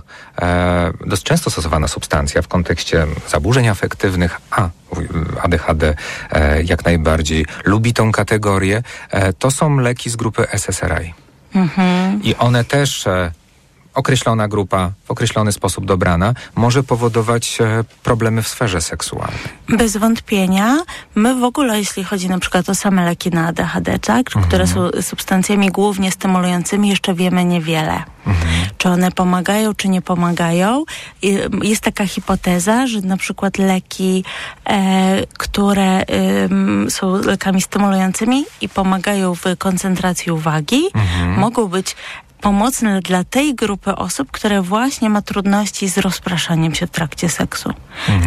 dość często stosowana substancja w kontekście zaburzeń afektywnych, a ADHD jak najbardziej lubi tą kategorię, to są leki z grupy SSRI. I one też określona grupa w określony sposób dobrana może powodować e, problemy w sferze seksualnej. Bez wątpienia. My w ogóle, jeśli chodzi na przykład o same leki na ADHD, tak, które są substancjami głównie stymulującymi, jeszcze wiemy niewiele. Czy one pomagają, czy nie pomagają. Jest taka hipoteza, że na przykład leki, e, które ym, są lekami stymulującymi i pomagają w koncentracji uwagi, mogą być pomocne dla tej grupy osób, które właśnie ma trudności z rozpraszaniem się w trakcie seksu.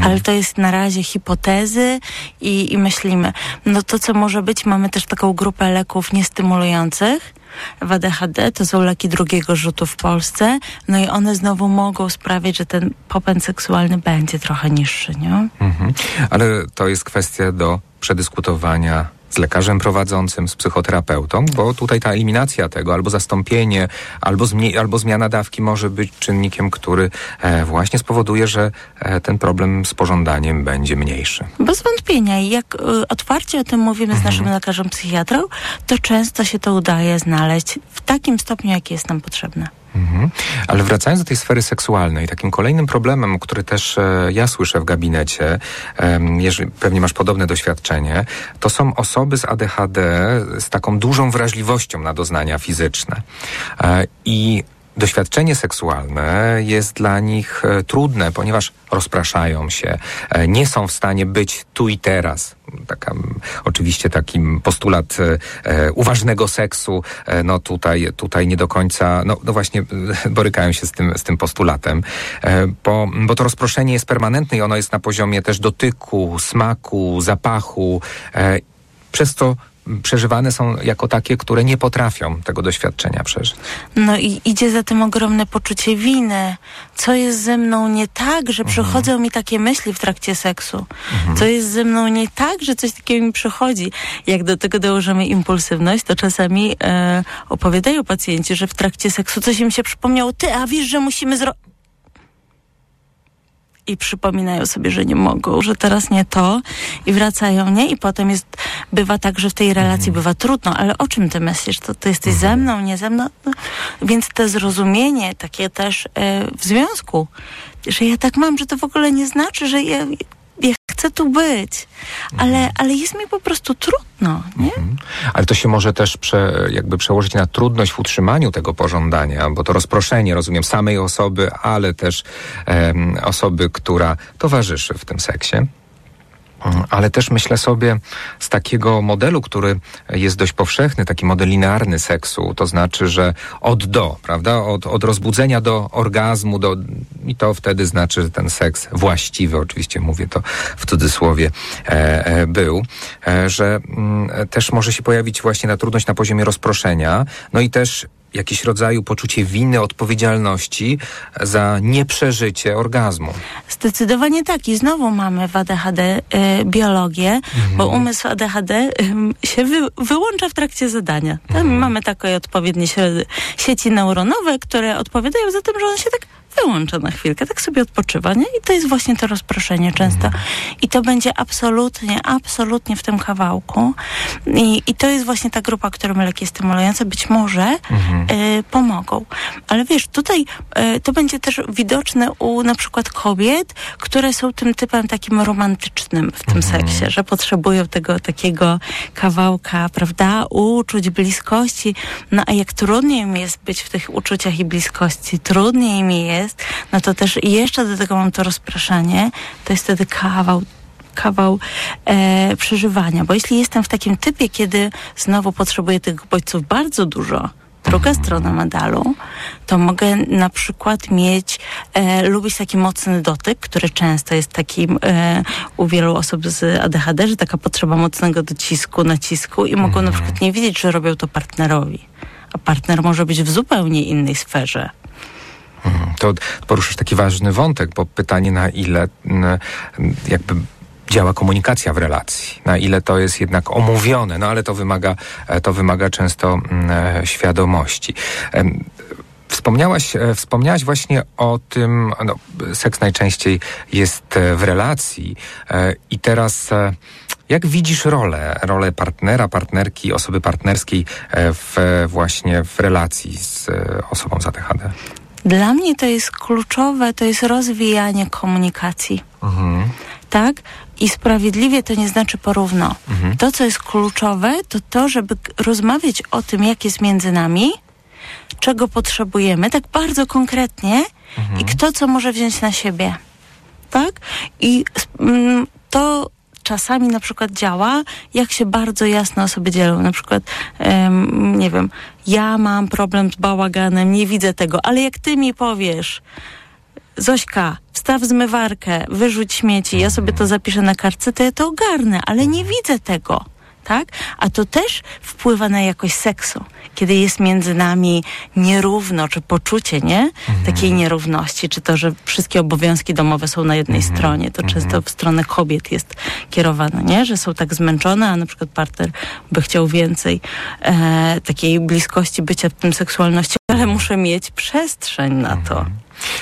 Ale to jest na razie hipotezy i, i myślimy, no to co może być, mamy też taką grupę leków niestymulujących, w ADHD, to są leki drugiego rzutu w Polsce, no i one znowu mogą sprawić, że ten popęd seksualny będzie trochę niższy, nie? Mhm. Ale to jest kwestia do przedyskutowania z lekarzem prowadzącym, z psychoterapeutą, bo tutaj ta eliminacja tego, albo zastąpienie, albo, albo zmiana dawki może być czynnikiem, który e, właśnie spowoduje, że ten problem z pożądaniem będzie mniejszy. Bez wątpienia. I jak y, otwarcie o tym mówimy z naszym lekarzem psychiatrą, to często się to udaje znaleźć w takim stopniu, jaki jest nam potrzebne. Mhm. Ale wracając do tej sfery seksualnej, takim kolejnym problemem, który też e, ja słyszę w gabinecie, em, jeżeli pewnie masz podobne doświadczenie, to są osoby z ADHD z taką dużą wrażliwością na doznania fizyczne. E, I doświadczenie seksualne jest dla nich e, trudne, ponieważ rozpraszają się, e, nie są w stanie być tu i teraz. Taka, oczywiście taki postulat e, e, uważnego seksu, e, no tutaj, tutaj nie do końca, no, no właśnie borykają się z tym, z tym postulatem, e, bo, bo to rozproszenie jest permanentne i ono jest na poziomie też dotyku, smaku, zapachu, przez to przeżywane są jako takie, które nie potrafią tego doświadczenia przeżyć. No i idzie za tym ogromne poczucie winy. Co jest ze mną nie tak, że przychodzą mi takie myśli w trakcie seksu? Co jest ze mną nie tak, że coś takiego mi przychodzi? Jak do tego dołożymy impulsywność, to czasami e, opowiadają pacjenci, że w trakcie seksu coś im się przypomniało. Ty, a wiesz, że musimy zrobić... I przypominają sobie, że nie mogą, że teraz nie to i wracają, nie? I potem jest, bywa tak, że w tej relacji bywa trudno, ale o czym ty myślisz? To ty jesteś ze mną, nie ze mną? No, więc te zrozumienie takie też e, w związku, że ja tak mam, że to w ogóle nie znaczy, że ja chcę tu być, ale, ale jest mi po prostu trudno, nie? Mhm. Ale to się może też prze, jakby przełożyć na trudność w utrzymaniu tego pożądania, bo to rozproszenie, rozumiem, samej osoby, ale też em, osoby, która towarzyszy w tym seksie. Mm, Ale też myślę sobie z takiego modelu, który jest dość powszechny, taki model linearny seksu, to znaczy, że od do, prawda? Od, od rozbudzenia do orgazmu, do, i to wtedy znaczy, że ten seks właściwy, oczywiście mówię to w cudzysłowie, e, e, był, e, że mm, też może się pojawić właśnie na trudność na poziomie rozproszenia, no i też jakiś rodzaju poczucie winy, odpowiedzialności za nieprzeżycie orgazmu. Zdecydowanie tak. I znowu mamy w ADHD e, biologię, bo umysł ADHD em, się wy, wyłącza w trakcie zadania. Tam mamy takie odpowiednie sieci neuronowe, które odpowiadają za tym, że on się tak wyłącza na chwilkę, tak sobie odpoczywa, nie? I to jest właśnie to rozproszenie często. I to będzie absolutnie, absolutnie w tym kawałku. I, i to jest właśnie ta grupa, którą leki stymulujące być może e, pomogą. Ale wiesz, tutaj e, to będzie też widoczne u na przykład kobiet, które są tym typem takim romantycznym w tym seksie, że potrzebują tego takiego kawałka, prawda, uczuć, bliskości. No a jak trudniej mi jest być w tych uczuciach i bliskości, trudniej mi jest, no to też jeszcze do tego mam to rozpraszanie, to jest wtedy kawał kawał e, przeżywania. Bo jeśli jestem w takim typie, kiedy znowu potrzebuję tych bodźców bardzo dużo, druga strona medalu, to mogę na przykład mieć, e, lubić taki mocny dotyk, który często jest takim e, u wielu osób z ADHD, że taka potrzeba mocnego docisku, nacisku i mogą na przykład nie wiedzieć, że robią to partnerowi. A partner może być w zupełnie innej sferze. To poruszysz taki ważny wątek, bo pytanie na ile jakby działa komunikacja w relacji, na ile to jest jednak omówione, no ale to wymaga, e, to wymaga często e, świadomości. Wspomniałaś, e, wspomniałaś właśnie o tym, no, seks najczęściej jest w relacji i teraz jak widzisz rolę, rolę partnera, partnerki, osoby partnerskiej w, właśnie w relacji z osobą z ADHD? Dla mnie to jest kluczowe, to jest rozwijanie komunikacji. Mhm. tak? I sprawiedliwie to nie znaczy porówno. Mhm. To, co jest kluczowe, to to, żeby rozmawiać o tym, jak jest między nami, czego potrzebujemy, tak bardzo konkretnie i kto co może wziąć na siebie. Tak? I mm, to czasami na przykład działa, jak się bardzo jasno osoby dzielą. Na przykład, em, nie wiem, ja mam problem z bałaganem, nie widzę tego, ale jak ty mi powiesz, Zośka, wstaw zmywarkę, wyrzuć śmieci, ja sobie to zapiszę na kartce, to ja to ogarnę, ale nie widzę tego. Tak? A to też wpływa na jakość seksu. Kiedy jest między nami nierówno, czy poczucie, nie? Takiej nierówności, czy to, że wszystkie obowiązki domowe są na jednej stronie, to często w stronę kobiet jest kierowane, nie? Że są tak zmęczone, a na przykład partner by chciał więcej e, takiej bliskości, bycia w tym seksualności, ale muszę mieć przestrzeń na to.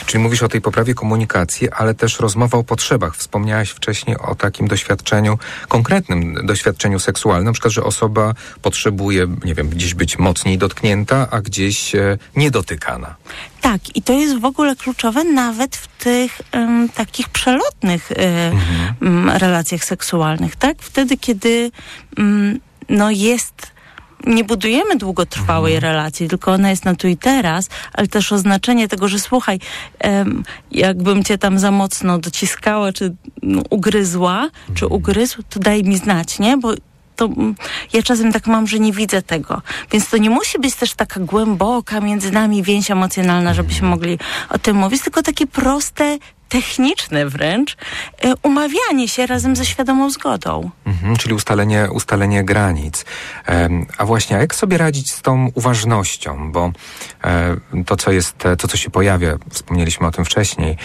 Czyli mówisz o tej poprawie komunikacji, ale też rozmowa o potrzebach. Wspomniałaś wcześniej o takim doświadczeniu, konkretnym doświadczeniu seksualnym, na przykład, że osoba potrzebuje, nie wiem, gdzieś być mocniej dotknięta, a gdzieś e, niedotykana. Tak, i to jest w ogóle kluczowe nawet w tych takich przelotnych e, em, relacjach seksualnych, tak? Wtedy, kiedy no jest nie budujemy długotrwałej relacji, tylko ona jest na tu i teraz, ale też oznaczenie tego, że słuchaj, em, jakbym cię tam za mocno dociskała, czy no, ugryzła, czy ugryzł, to daj mi znać, nie? Bo to mm, ja czasem tak mam, że nie widzę tego. Więc to nie musi być też taka głęboka między nami więź emocjonalna, żebyśmy mogli o tym mówić, tylko takie proste, techniczne wręcz e, umawianie się razem ze świadomą zgodą. Mhm, czyli ustalenie, ustalenie granic. A właśnie, jak sobie radzić z tą uważnością? Bo e, to, co jest, e, to, co się pojawia, wspomnieliśmy o tym wcześniej,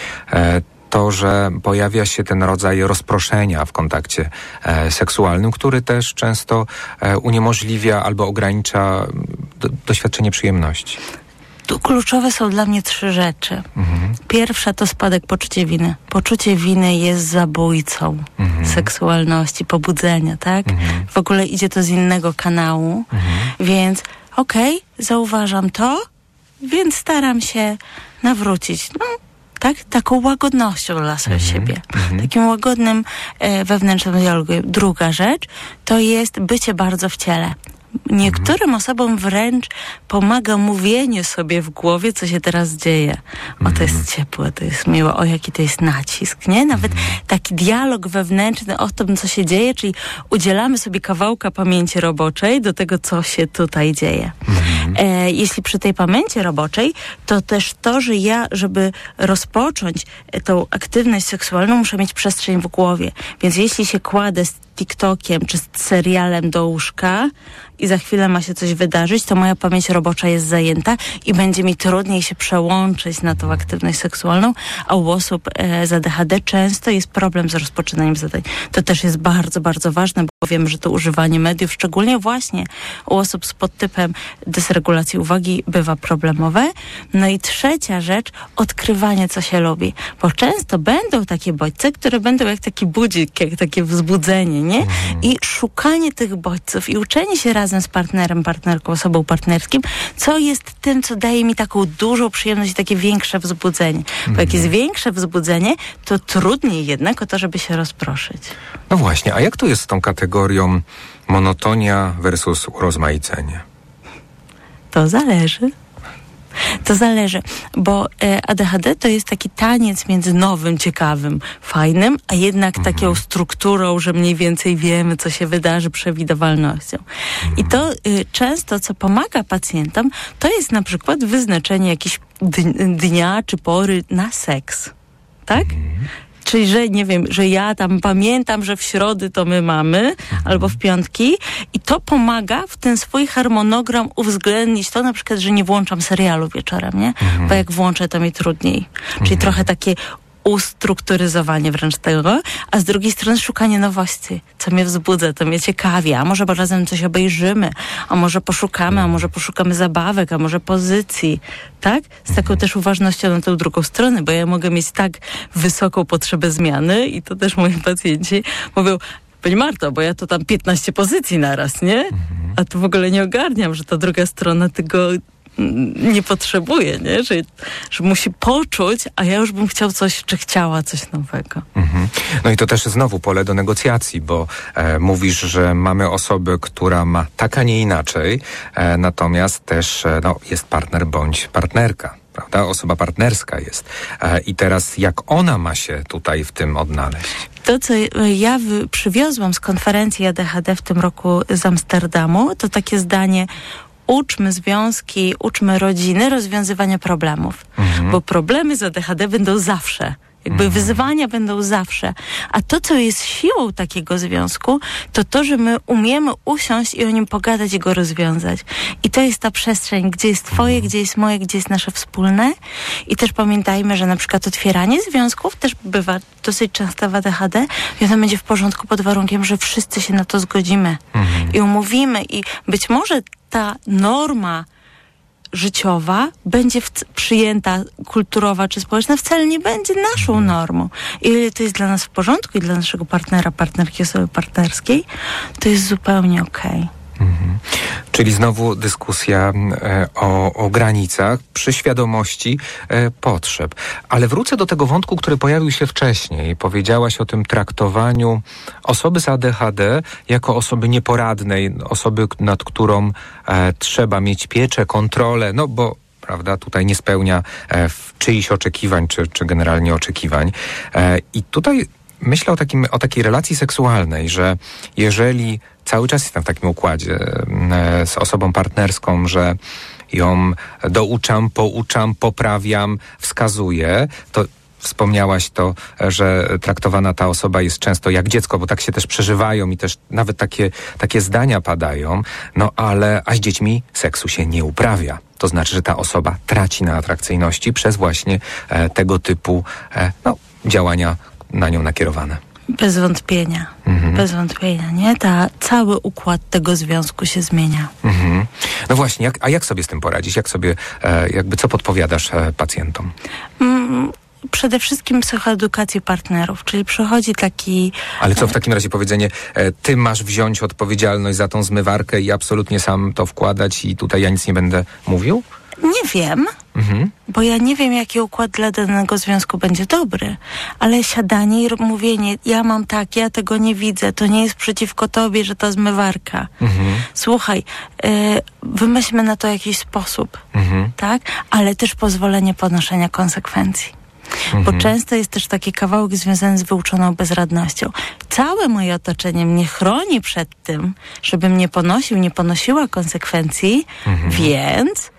to, że pojawia się ten rodzaj rozproszenia w kontakcie e, seksualnym, który też często e, uniemożliwia albo ogranicza do, doświadczenie przyjemności. Tu kluczowe są dla mnie trzy rzeczy. Pierwsza to spadek poczucia winy. Poczucie winy jest zabójcą seksualności, pobudzenia, tak? W ogóle idzie to z innego kanału, więc okej, zauważam to, więc staram się nawrócić. No, tak? Taką łagodnością dla sobie siebie. Takim łagodnym e, wewnętrznym dialogiem. Druga rzecz to jest bycie bardzo w ciele. Niektórym osobom wręcz pomaga mówienie sobie w głowie, co się teraz dzieje. O, to jest ciepłe, to jest miłe, o, jaki to jest nacisk, nie? Nawet taki dialog wewnętrzny o tym, co się dzieje, czyli udzielamy sobie kawałka pamięci roboczej do tego, co się tutaj dzieje. E, jeśli przy tej pamięci roboczej, to też to, że ja, żeby rozpocząć e, tą aktywność seksualną, muszę mieć przestrzeń w głowie. Więc jeśli się kładę z TikTokiem czy z serialem do łóżka i za chwilę ma się coś wydarzyć, to moja pamięć robocza jest zajęta i będzie mi trudniej się przełączyć na tą aktywność seksualną, a u osób e, z ADHD często jest problem z rozpoczynaniem zadań. To też jest bardzo, bardzo ważne, bo wiem, że to używanie mediów, szczególnie właśnie u osób z podtypem dysregulacji uwagi bywa problemowe. No i trzecia rzecz, odkrywanie, co się lubi. Bo często będą takie bodźce, które będą jak taki budzik, jak takie wzbudzenie, nie? I szukanie tych bodźców i uczenie się razem z partnerem, partnerką, osobą partnerskim, co jest tym, co daje mi taką dużą przyjemność i takie większe wzbudzenie. Bo jak jest większe wzbudzenie, to trudniej jednak o to, żeby się rozproszyć. No właśnie, a jak to jest z tą kategorią monotonia versus urozmaicenie? To zależy. To zależy, bo e, ADHD to jest taki taniec między nowym, ciekawym, fajnym, a jednak taką strukturą, że mniej więcej wiemy, co się wydarzy, przewidywalnością. I to y, często, co pomaga pacjentom, to jest na przykład wyznaczenie jakiegoś dni- dnia czy pory na seks. Tak? Czyli, że nie wiem, że ja tam pamiętam, że w środy to my mamy, albo w piątki i to pomaga w ten swój harmonogram uwzględnić to na przykład, że nie włączam serialu wieczorem, nie? Bo jak włączę, to mi trudniej. Czyli trochę takie ustrukturyzowanie wręcz tego, a z drugiej strony szukanie nowości, co mnie wzbudza, to mnie ciekawi, a może razem coś obejrzymy, a może poszukamy, a może poszukamy zabawek, a może pozycji, tak? Z taką też uważnością na tę drugą stronę, bo ja mogę mieć tak wysoką potrzebę zmiany i to też moi pacjenci mówią, Pani Marto, bo ja to tam 15 pozycji naraz, nie? A tu w ogóle nie ogarniam, że ta druga strona tego nie potrzebuje, nie? Że, że musi poczuć, a ja już bym chciał coś, czy chciała coś nowego. Mhm. No i to też znowu pole do negocjacji, bo e, mówisz, że mamy osobę, która ma tak, a nie inaczej, e, natomiast też e, no, jest partner bądź partnerka. Prawda? Osoba partnerska jest. E, I teraz jak ona ma się tutaj w tym odnaleźć? To, co ja przywiozłam z konferencji ADHD w tym roku z Amsterdamu, to takie zdanie uczmy związki, uczmy rodziny rozwiązywania problemów. Bo problemy z ADHD będą zawsze. Jakby Mhm. wyzwania będą zawsze. A to, co jest siłą takiego związku, to to, że my umiemy usiąść i o nim pogadać i go rozwiązać. I to jest ta przestrzeń, gdzie jest twoje, Mhm. gdzie jest moje, gdzie jest nasze wspólne. I też pamiętajmy, że na przykład otwieranie związków też bywa dosyć często w ADHD i ono będzie w porządku pod warunkiem, że wszyscy się na to zgodzimy Mhm. i umówimy i być może ta norma życiowa będzie przyjęta, kulturowa czy społeczna, wcale nie będzie naszą Mhm. normą. I ile to jest dla nas w porządku i dla naszego partnera, partnerki, osoby partnerskiej, to jest zupełnie okej. Czyli znowu dyskusja e, o, o granicach przy świadomości e, potrzeb. Ale wrócę do tego wątku, który pojawił się wcześniej. Powiedziałaś o tym traktowaniu osoby z ADHD jako osoby nieporadnej, osoby, nad którą e, trzeba mieć pieczę, kontrolę, no bo prawda, tutaj nie spełnia czyichś oczekiwań, czy, czy generalnie oczekiwań. I tutaj myślę o, takim, o takiej relacji seksualnej, że jeżeli cały czas jestem w takim układzie e, z osobą partnerską, że ją douczam, pouczam, poprawiam, wskazuję, to Wspomniałaś to, że traktowana ta osoba jest często jak dziecko, bo tak się też przeżywają i też nawet takie, takie zdania padają, no ale a z dziećmi seksu się nie uprawia. To znaczy, że ta osoba traci na atrakcyjności przez właśnie e, tego typu e, no, działania na nią nakierowane. Bez wątpienia. Mhm. Bez wątpienia, nie? Ta, cały układ tego związku się zmienia. Mhm. No właśnie, jak, a jak sobie z tym poradzić? Jak sobie, e, jakby co podpowiadasz e, pacjentom? Mm, przede wszystkim psychoedukację partnerów, czyli przychodzi taki Ale co w takim razie powiedzenie, e, ty masz wziąć odpowiedzialność za tą zmywarkę i absolutnie sam to wkładać i tutaj ja nic nie będę mówił? Nie wiem, Mhm. bo ja nie wiem, jaki układ dla danego związku będzie dobry, ale siadanie i mówienie, ja mam tak, ja tego nie widzę, to nie jest przeciwko tobie, że to zmywarka. Mhm. Słuchaj, y, wymyślmy na to jakiś sposób, Mhm. tak? Ale też pozwolenie ponoszenia konsekwencji. Bo często jest też taki kawałek związany z wyuczoną bezradnością. Całe moje otoczenie mnie chroni przed tym, żebym nie ponosił, nie ponosiła konsekwencji, więc e,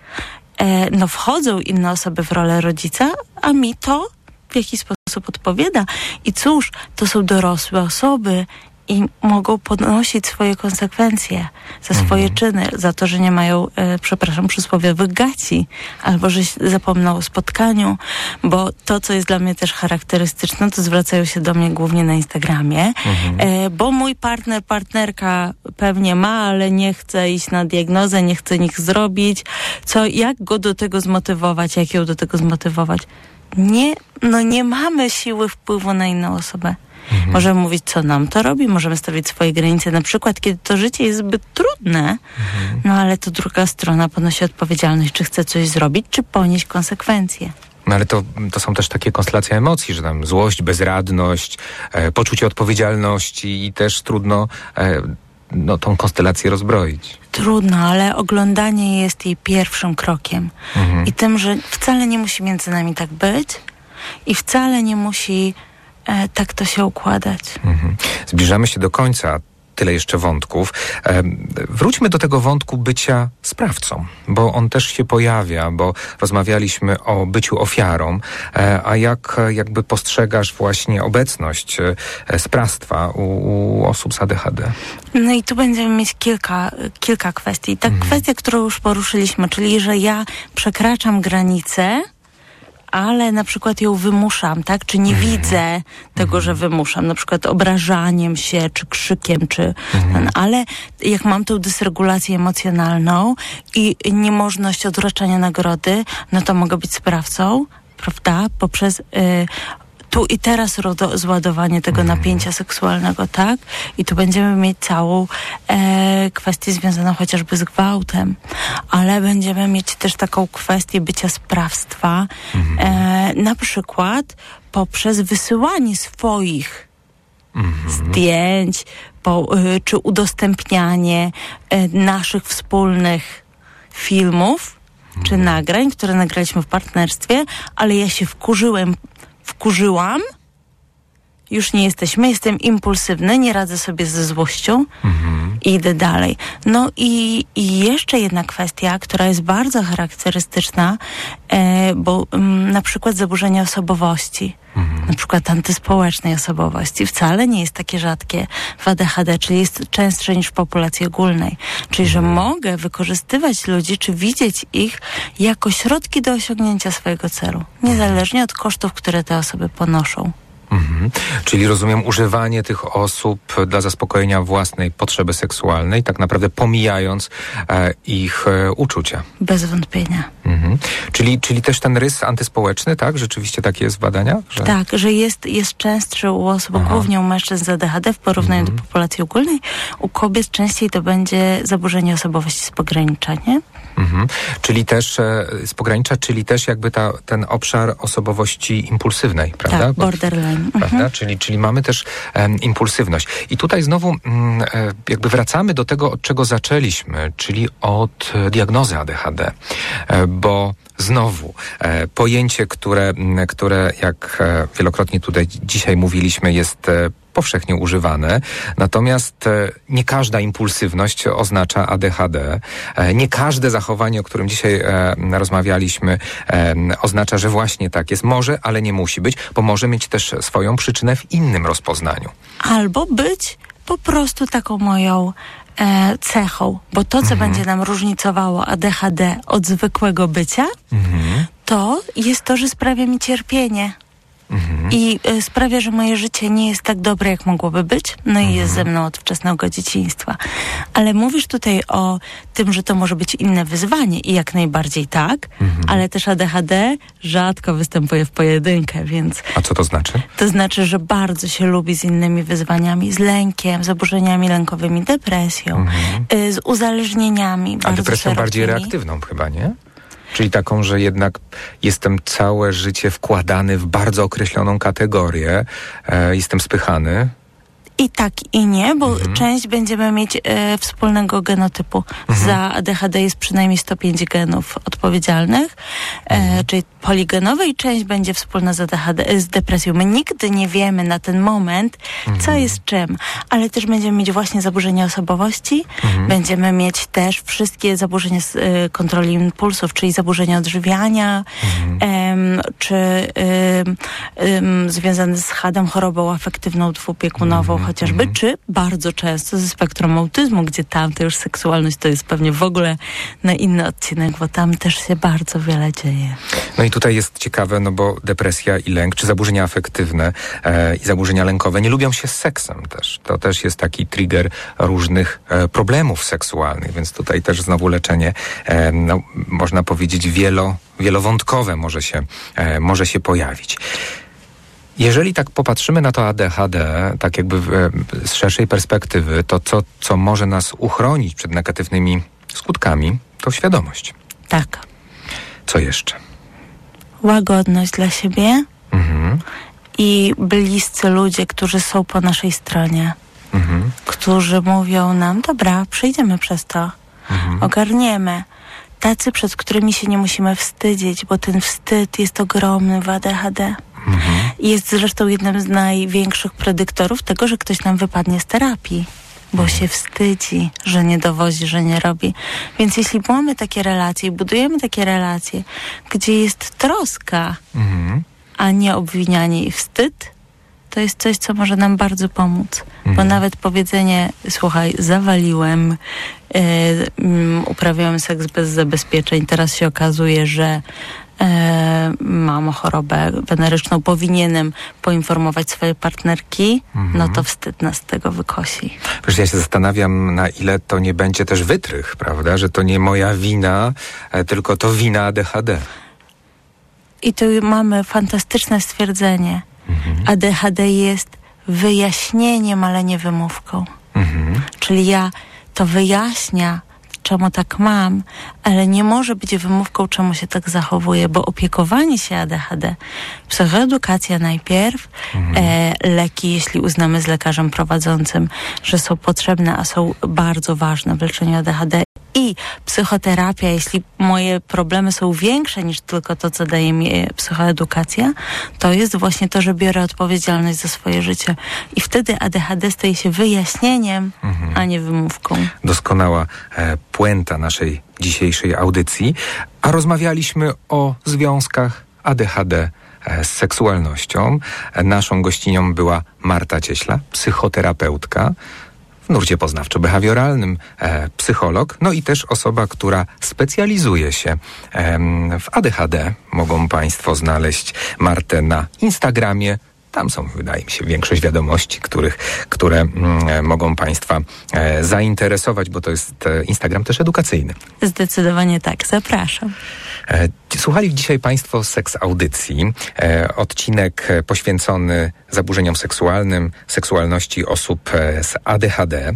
no wchodzą inne osoby w rolę rodzica, a mi to w jakiś sposób odpowiada. I cóż, to są dorosłe osoby i mogą ponosić swoje konsekwencje za swoje czyny, za to, że nie mają, e, przepraszam, przysłowiowych gaci, albo że zapomną o spotkaniu, bo to, co jest dla mnie też charakterystyczne, to zwracają się do mnie głównie na Instagramie, e, bo mój partner, partnerka pewnie ma, ale nie chce iść na diagnozę, nie chce nic zrobić, co, jak go do tego zmotywować, jak ją do tego zmotywować? Nie, no nie mamy siły wpływu na inną osobę. Możemy mówić, co nam to robi, możemy stawiać swoje granice, na przykład, kiedy to życie jest zbyt trudne, no ale to druga strona ponosi odpowiedzialność, czy chce coś zrobić, czy ponieść konsekwencje. No ale to, to są też takie konstelacje emocji, że tam złość, bezradność, e, poczucie odpowiedzialności i też trudno e, no, tą konstelację rozbroić. Trudno, ale oglądanie jest jej pierwszym krokiem. I tym, że wcale nie musi między nami tak być i wcale nie musi tak to się układać. Mhm. Zbliżamy się do końca. Tyle jeszcze wątków. Em, Wróćmy do tego wątku bycia sprawcą, bo on też się pojawia, bo rozmawialiśmy o byciu ofiarą, e, a jak e, jakby postrzegasz właśnie obecność e, sprawstwa u, u osób z ADHD? No i tu będziemy mieć kilka, kilka kwestii. Ta kwestia, którą już poruszyliśmy, czyli że ja przekraczam granicę, ale na przykład ją wymuszam, tak? Czy nie widzę tego, że wymuszam, na przykład obrażaniem się, czy krzykiem, czy ten, ale jak mam tą dysregulację emocjonalną i niemożność odroczenia nagrody, no to mogę być sprawcą, prawda? Poprzez y, tu i teraz rodo, zładowanie tego napięcia seksualnego, tak? I tu będziemy mieć całą e, kwestię związaną chociażby z gwałtem, ale będziemy mieć też taką kwestię bycia sprawstwa, e, na przykład poprzez wysyłanie swoich zdjęć, po, y, czy udostępnianie y, naszych wspólnych filmów czy nagrań, które nagraliśmy w partnerstwie, ale ja się wkurzyłem, wkurzyłam, już nie jesteśmy, jestem impulsywny, nie radzę sobie ze złością i idę dalej. No i, i jeszcze jedna kwestia, która jest bardzo charakterystyczna, e, bo mm, na przykład zaburzenia osobowości. na przykład antyspołecznej osobowości. Wcale nie jest takie rzadkie w ADHD, czyli jest częstsze niż w populacji ogólnej. Czyli, że mogę wykorzystywać ludzi, czy widzieć ich jako środki do osiągnięcia swojego celu, niezależnie od kosztów, które te osoby ponoszą. Mhm. Czyli rozumiem używanie tych osób dla zaspokojenia własnej potrzeby seksualnej, tak naprawdę pomijając e, ich e, uczucia. Bez wątpienia. Mhm. Czyli, czyli też ten rys antyspołeczny, tak? Rzeczywiście takie jest w badaniach? Że... Tak, że jest, jest częstszy u osób, Aha. głównie u mężczyzn z ADHD w porównaniu mhm. do populacji ogólnej. U kobiet częściej to będzie zaburzenie osobowości z pogranicza, nie? Mhm. Czyli też e, z pogranicza, czyli też jakby ta, ten obszar osobowości impulsywnej, prawda? Tak, borderline. Prawda? Mhm. Czyli, czyli mamy też impulsywność. I tutaj znowu mm, e, jakby wracamy do tego, od czego zaczęliśmy, czyli od e, diagnozy ADHD, e, bo znowu pojęcie, które, które jak wielokrotnie tutaj dzisiaj mówiliśmy, jest powszechnie używane. Natomiast nie każda impulsywność oznacza ADHD. Nie każde zachowanie, o którym dzisiaj rozmawialiśmy, oznacza, że właśnie tak jest. Może, ale nie musi być, bo może mieć też swoją przyczynę w innym rozpoznaniu. Albo być po prostu taką moją e, cechą, bo to, co mhm. będzie nam różnicowało ADHD od zwykłego bycia, mhm. to jest to, że sprawia mi cierpienie. Mhm. I y, sprawia, że moje życie nie jest tak dobre, jak mogłoby być. No i jest ze mną od wczesnego dzieciństwa. Ale mówisz tutaj o tym, że to może być inne wyzwanie i jak najbardziej tak, ale też ADHD rzadko występuje w pojedynkę, więc... A co to znaczy? To znaczy, że bardzo się lubi z innymi wyzwaniami, z lękiem, zaburzeniami lękowymi, depresją, y, z uzależnieniami. A depresją bardziej reaktywną chyba, nie? Czyli taką, że jednak jestem całe życie wkładany w bardzo określoną kategorię, e, jestem spychany, i tak, i nie, bo mhm. część będziemy mieć e, wspólnego genotypu. Mhm. Za ADHD jest przynajmniej 105 genów odpowiedzialnych, e, mhm. czyli poligenowe i część będzie wspólna z ADHD, e, z depresją. My nigdy nie wiemy na ten moment, co mhm. jest czym, ale też będziemy mieć właśnie zaburzenia osobowości, mhm. będziemy mieć też wszystkie zaburzenia z, e, kontroli impulsów, czyli zaburzenia odżywiania, mhm. czy związane z hadem, chorobą afektywną dwubiegunową, chociażby, mhm. czy bardzo często ze spektrum autyzmu, gdzie tam to już seksualność to jest pewnie w ogóle na inny odcinek, bo tam też się bardzo wiele dzieje. No i tutaj jest ciekawe, no bo depresja i lęk, czy zaburzenia afektywne e, i zaburzenia lękowe nie lubią się z seksem też. To też jest taki trigger różnych e, problemów seksualnych, więc tutaj też znowu leczenie, e, no, można powiedzieć, wielo, wielowątkowe może się, e, może się pojawić. Jeżeli tak popatrzymy na to ADHD, tak jakby e, z szerszej perspektywy, to co, co może nas uchronić przed negatywnymi skutkami, to świadomość. Tak. Co jeszcze? Łagodność dla siebie mhm. i bliscy ludzie, którzy są po naszej stronie, mhm. którzy mówią nam, dobra, przejdziemy przez to, mhm. ogarniemy. Tacy, przed którymi się nie musimy wstydzić, bo ten wstyd jest ogromny w ADHD. Mhm. Jest zresztą jednym z największych predyktorów tego, że ktoś nam wypadnie z terapii bo mhm. się wstydzi, że nie dowozi, że nie robi. Więc jeśli mamy takie relacje, budujemy takie relacje, gdzie jest troska, mhm. a nie obwinianie i wstyd, to jest coś, co może nam bardzo pomóc. Mhm. Bo nawet powiedzenie, słuchaj, zawaliłem, yy, uprawiałem seks bez zabezpieczeń, teraz się okazuje, że mam chorobę weneryczną, powinienem poinformować swoje partnerki, mhm. no to wstyd nas z tego wykosi. Wiesz, ja się zastanawiam, na ile to nie będzie też wytrych, prawda? Że to nie moja wina, e, tylko to wina ADHD. I tu mamy fantastyczne stwierdzenie. Mhm. ADHD jest wyjaśnieniem, ale nie wymówką. Mhm. Czyli ja to wyjaśnia czemu tak mam, ale nie może być wymówką, czemu się tak zachowuję, bo opiekowanie się ADHD, psychoedukacja najpierw, mhm. e, leki, jeśli uznamy z lekarzem prowadzącym, że są potrzebne, a są bardzo ważne w leczeniu ADHD i psychoterapia, jeśli moje problemy są większe niż tylko to, co daje mi psychoedukacja, to jest właśnie to, że biorę odpowiedzialność za swoje życie. I wtedy ADHD staje się wyjaśnieniem, mhm. a nie wymówką. Doskonała e, puenta naszej dzisiejszej audycji. A rozmawialiśmy o związkach ADHD e, z seksualnością. E, Naszą gościnią była Marta Cieśla, psychoterapeutka nurcie poznawczo-behawioralnym, e, psycholog, no i też osoba, która specjalizuje się w ADHD. Mogą Państwo znaleźć Martę na Instagramie. Tam są, wydaje mi się, większość wiadomości, których, które mm, mogą Państwa e, zainteresować, bo to jest e, Instagram też edukacyjny. Zdecydowanie tak, zapraszam. E, Słuchali dzisiaj Państwo seks audycji. Odcinek poświęcony zaburzeniom seksualnym, seksualności osób z ADHD.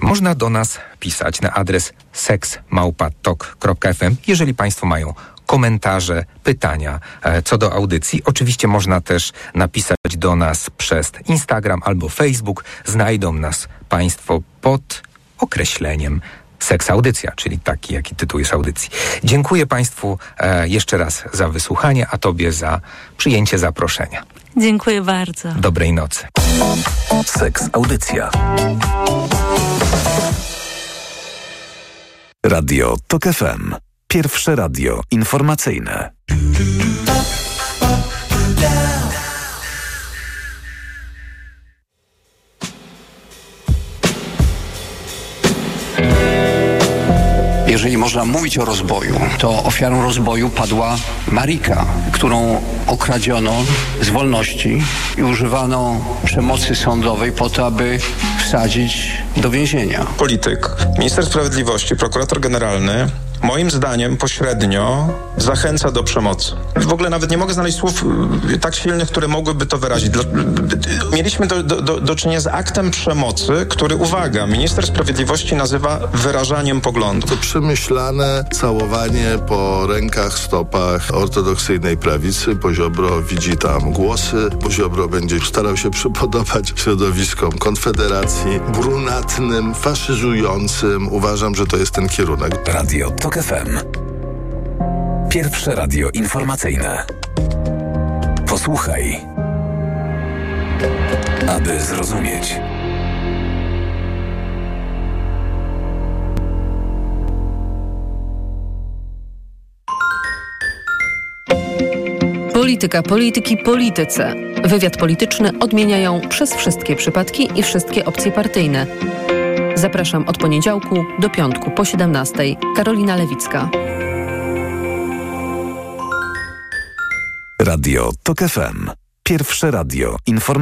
Można do nas pisać na adres seksmałpatok.fm, jeżeli Państwo mają komentarze, pytania e, co do audycji. Oczywiście można też napisać do nas przez Instagram albo Facebook. Znajdą nas Państwo pod określeniem Seks Audycja, czyli taki, jaki tytuł jest audycji. Dziękuję Państwu e, jeszcze raz za wysłuchanie, a Tobie za przyjęcie zaproszenia. Dziękuję bardzo. Dobrej nocy. Seks Audycja. Radio TOK FM. Pierwsze radio informacyjne. Jeżeli można mówić o rozboju, to ofiarą rozboju padła Marika, którą okradziono z wolności i używano przemocy sądowej po to, aby wsadzić do więzienia. polityk, minister sprawiedliwości, prokurator generalny, moim zdaniem pośrednio zachęca do przemocy. W ogóle nawet nie mogę znaleźć słów y, tak silnych, które mogłyby to wyrazić. Mieliśmy do, do, do, czynienia z aktem przemocy, który, uwaga, minister sprawiedliwości nazywa wyrażaniem poglądów. To przemyślane całowanie po rękach, stopach ortodoksyjnej prawicy. Poziobro widzi tam głosy. Poziobro będzie starał się przypodobać środowiskom Konfederacji, brunatnym, faszyzującym. Uważam, że to jest ten kierunek. Radio TOK FM. Pierwsze radio informacyjne. Posłuchaj, aby zrozumieć. Polityka, polityki, polityce. Wywiad polityczny odmieniają przez wszystkie przypadki i wszystkie opcje partyjne. Zapraszam od poniedziałku do piątku po 17. Karolina Lewicka. Radio TOK FM. Pierwsze radio informacyjne.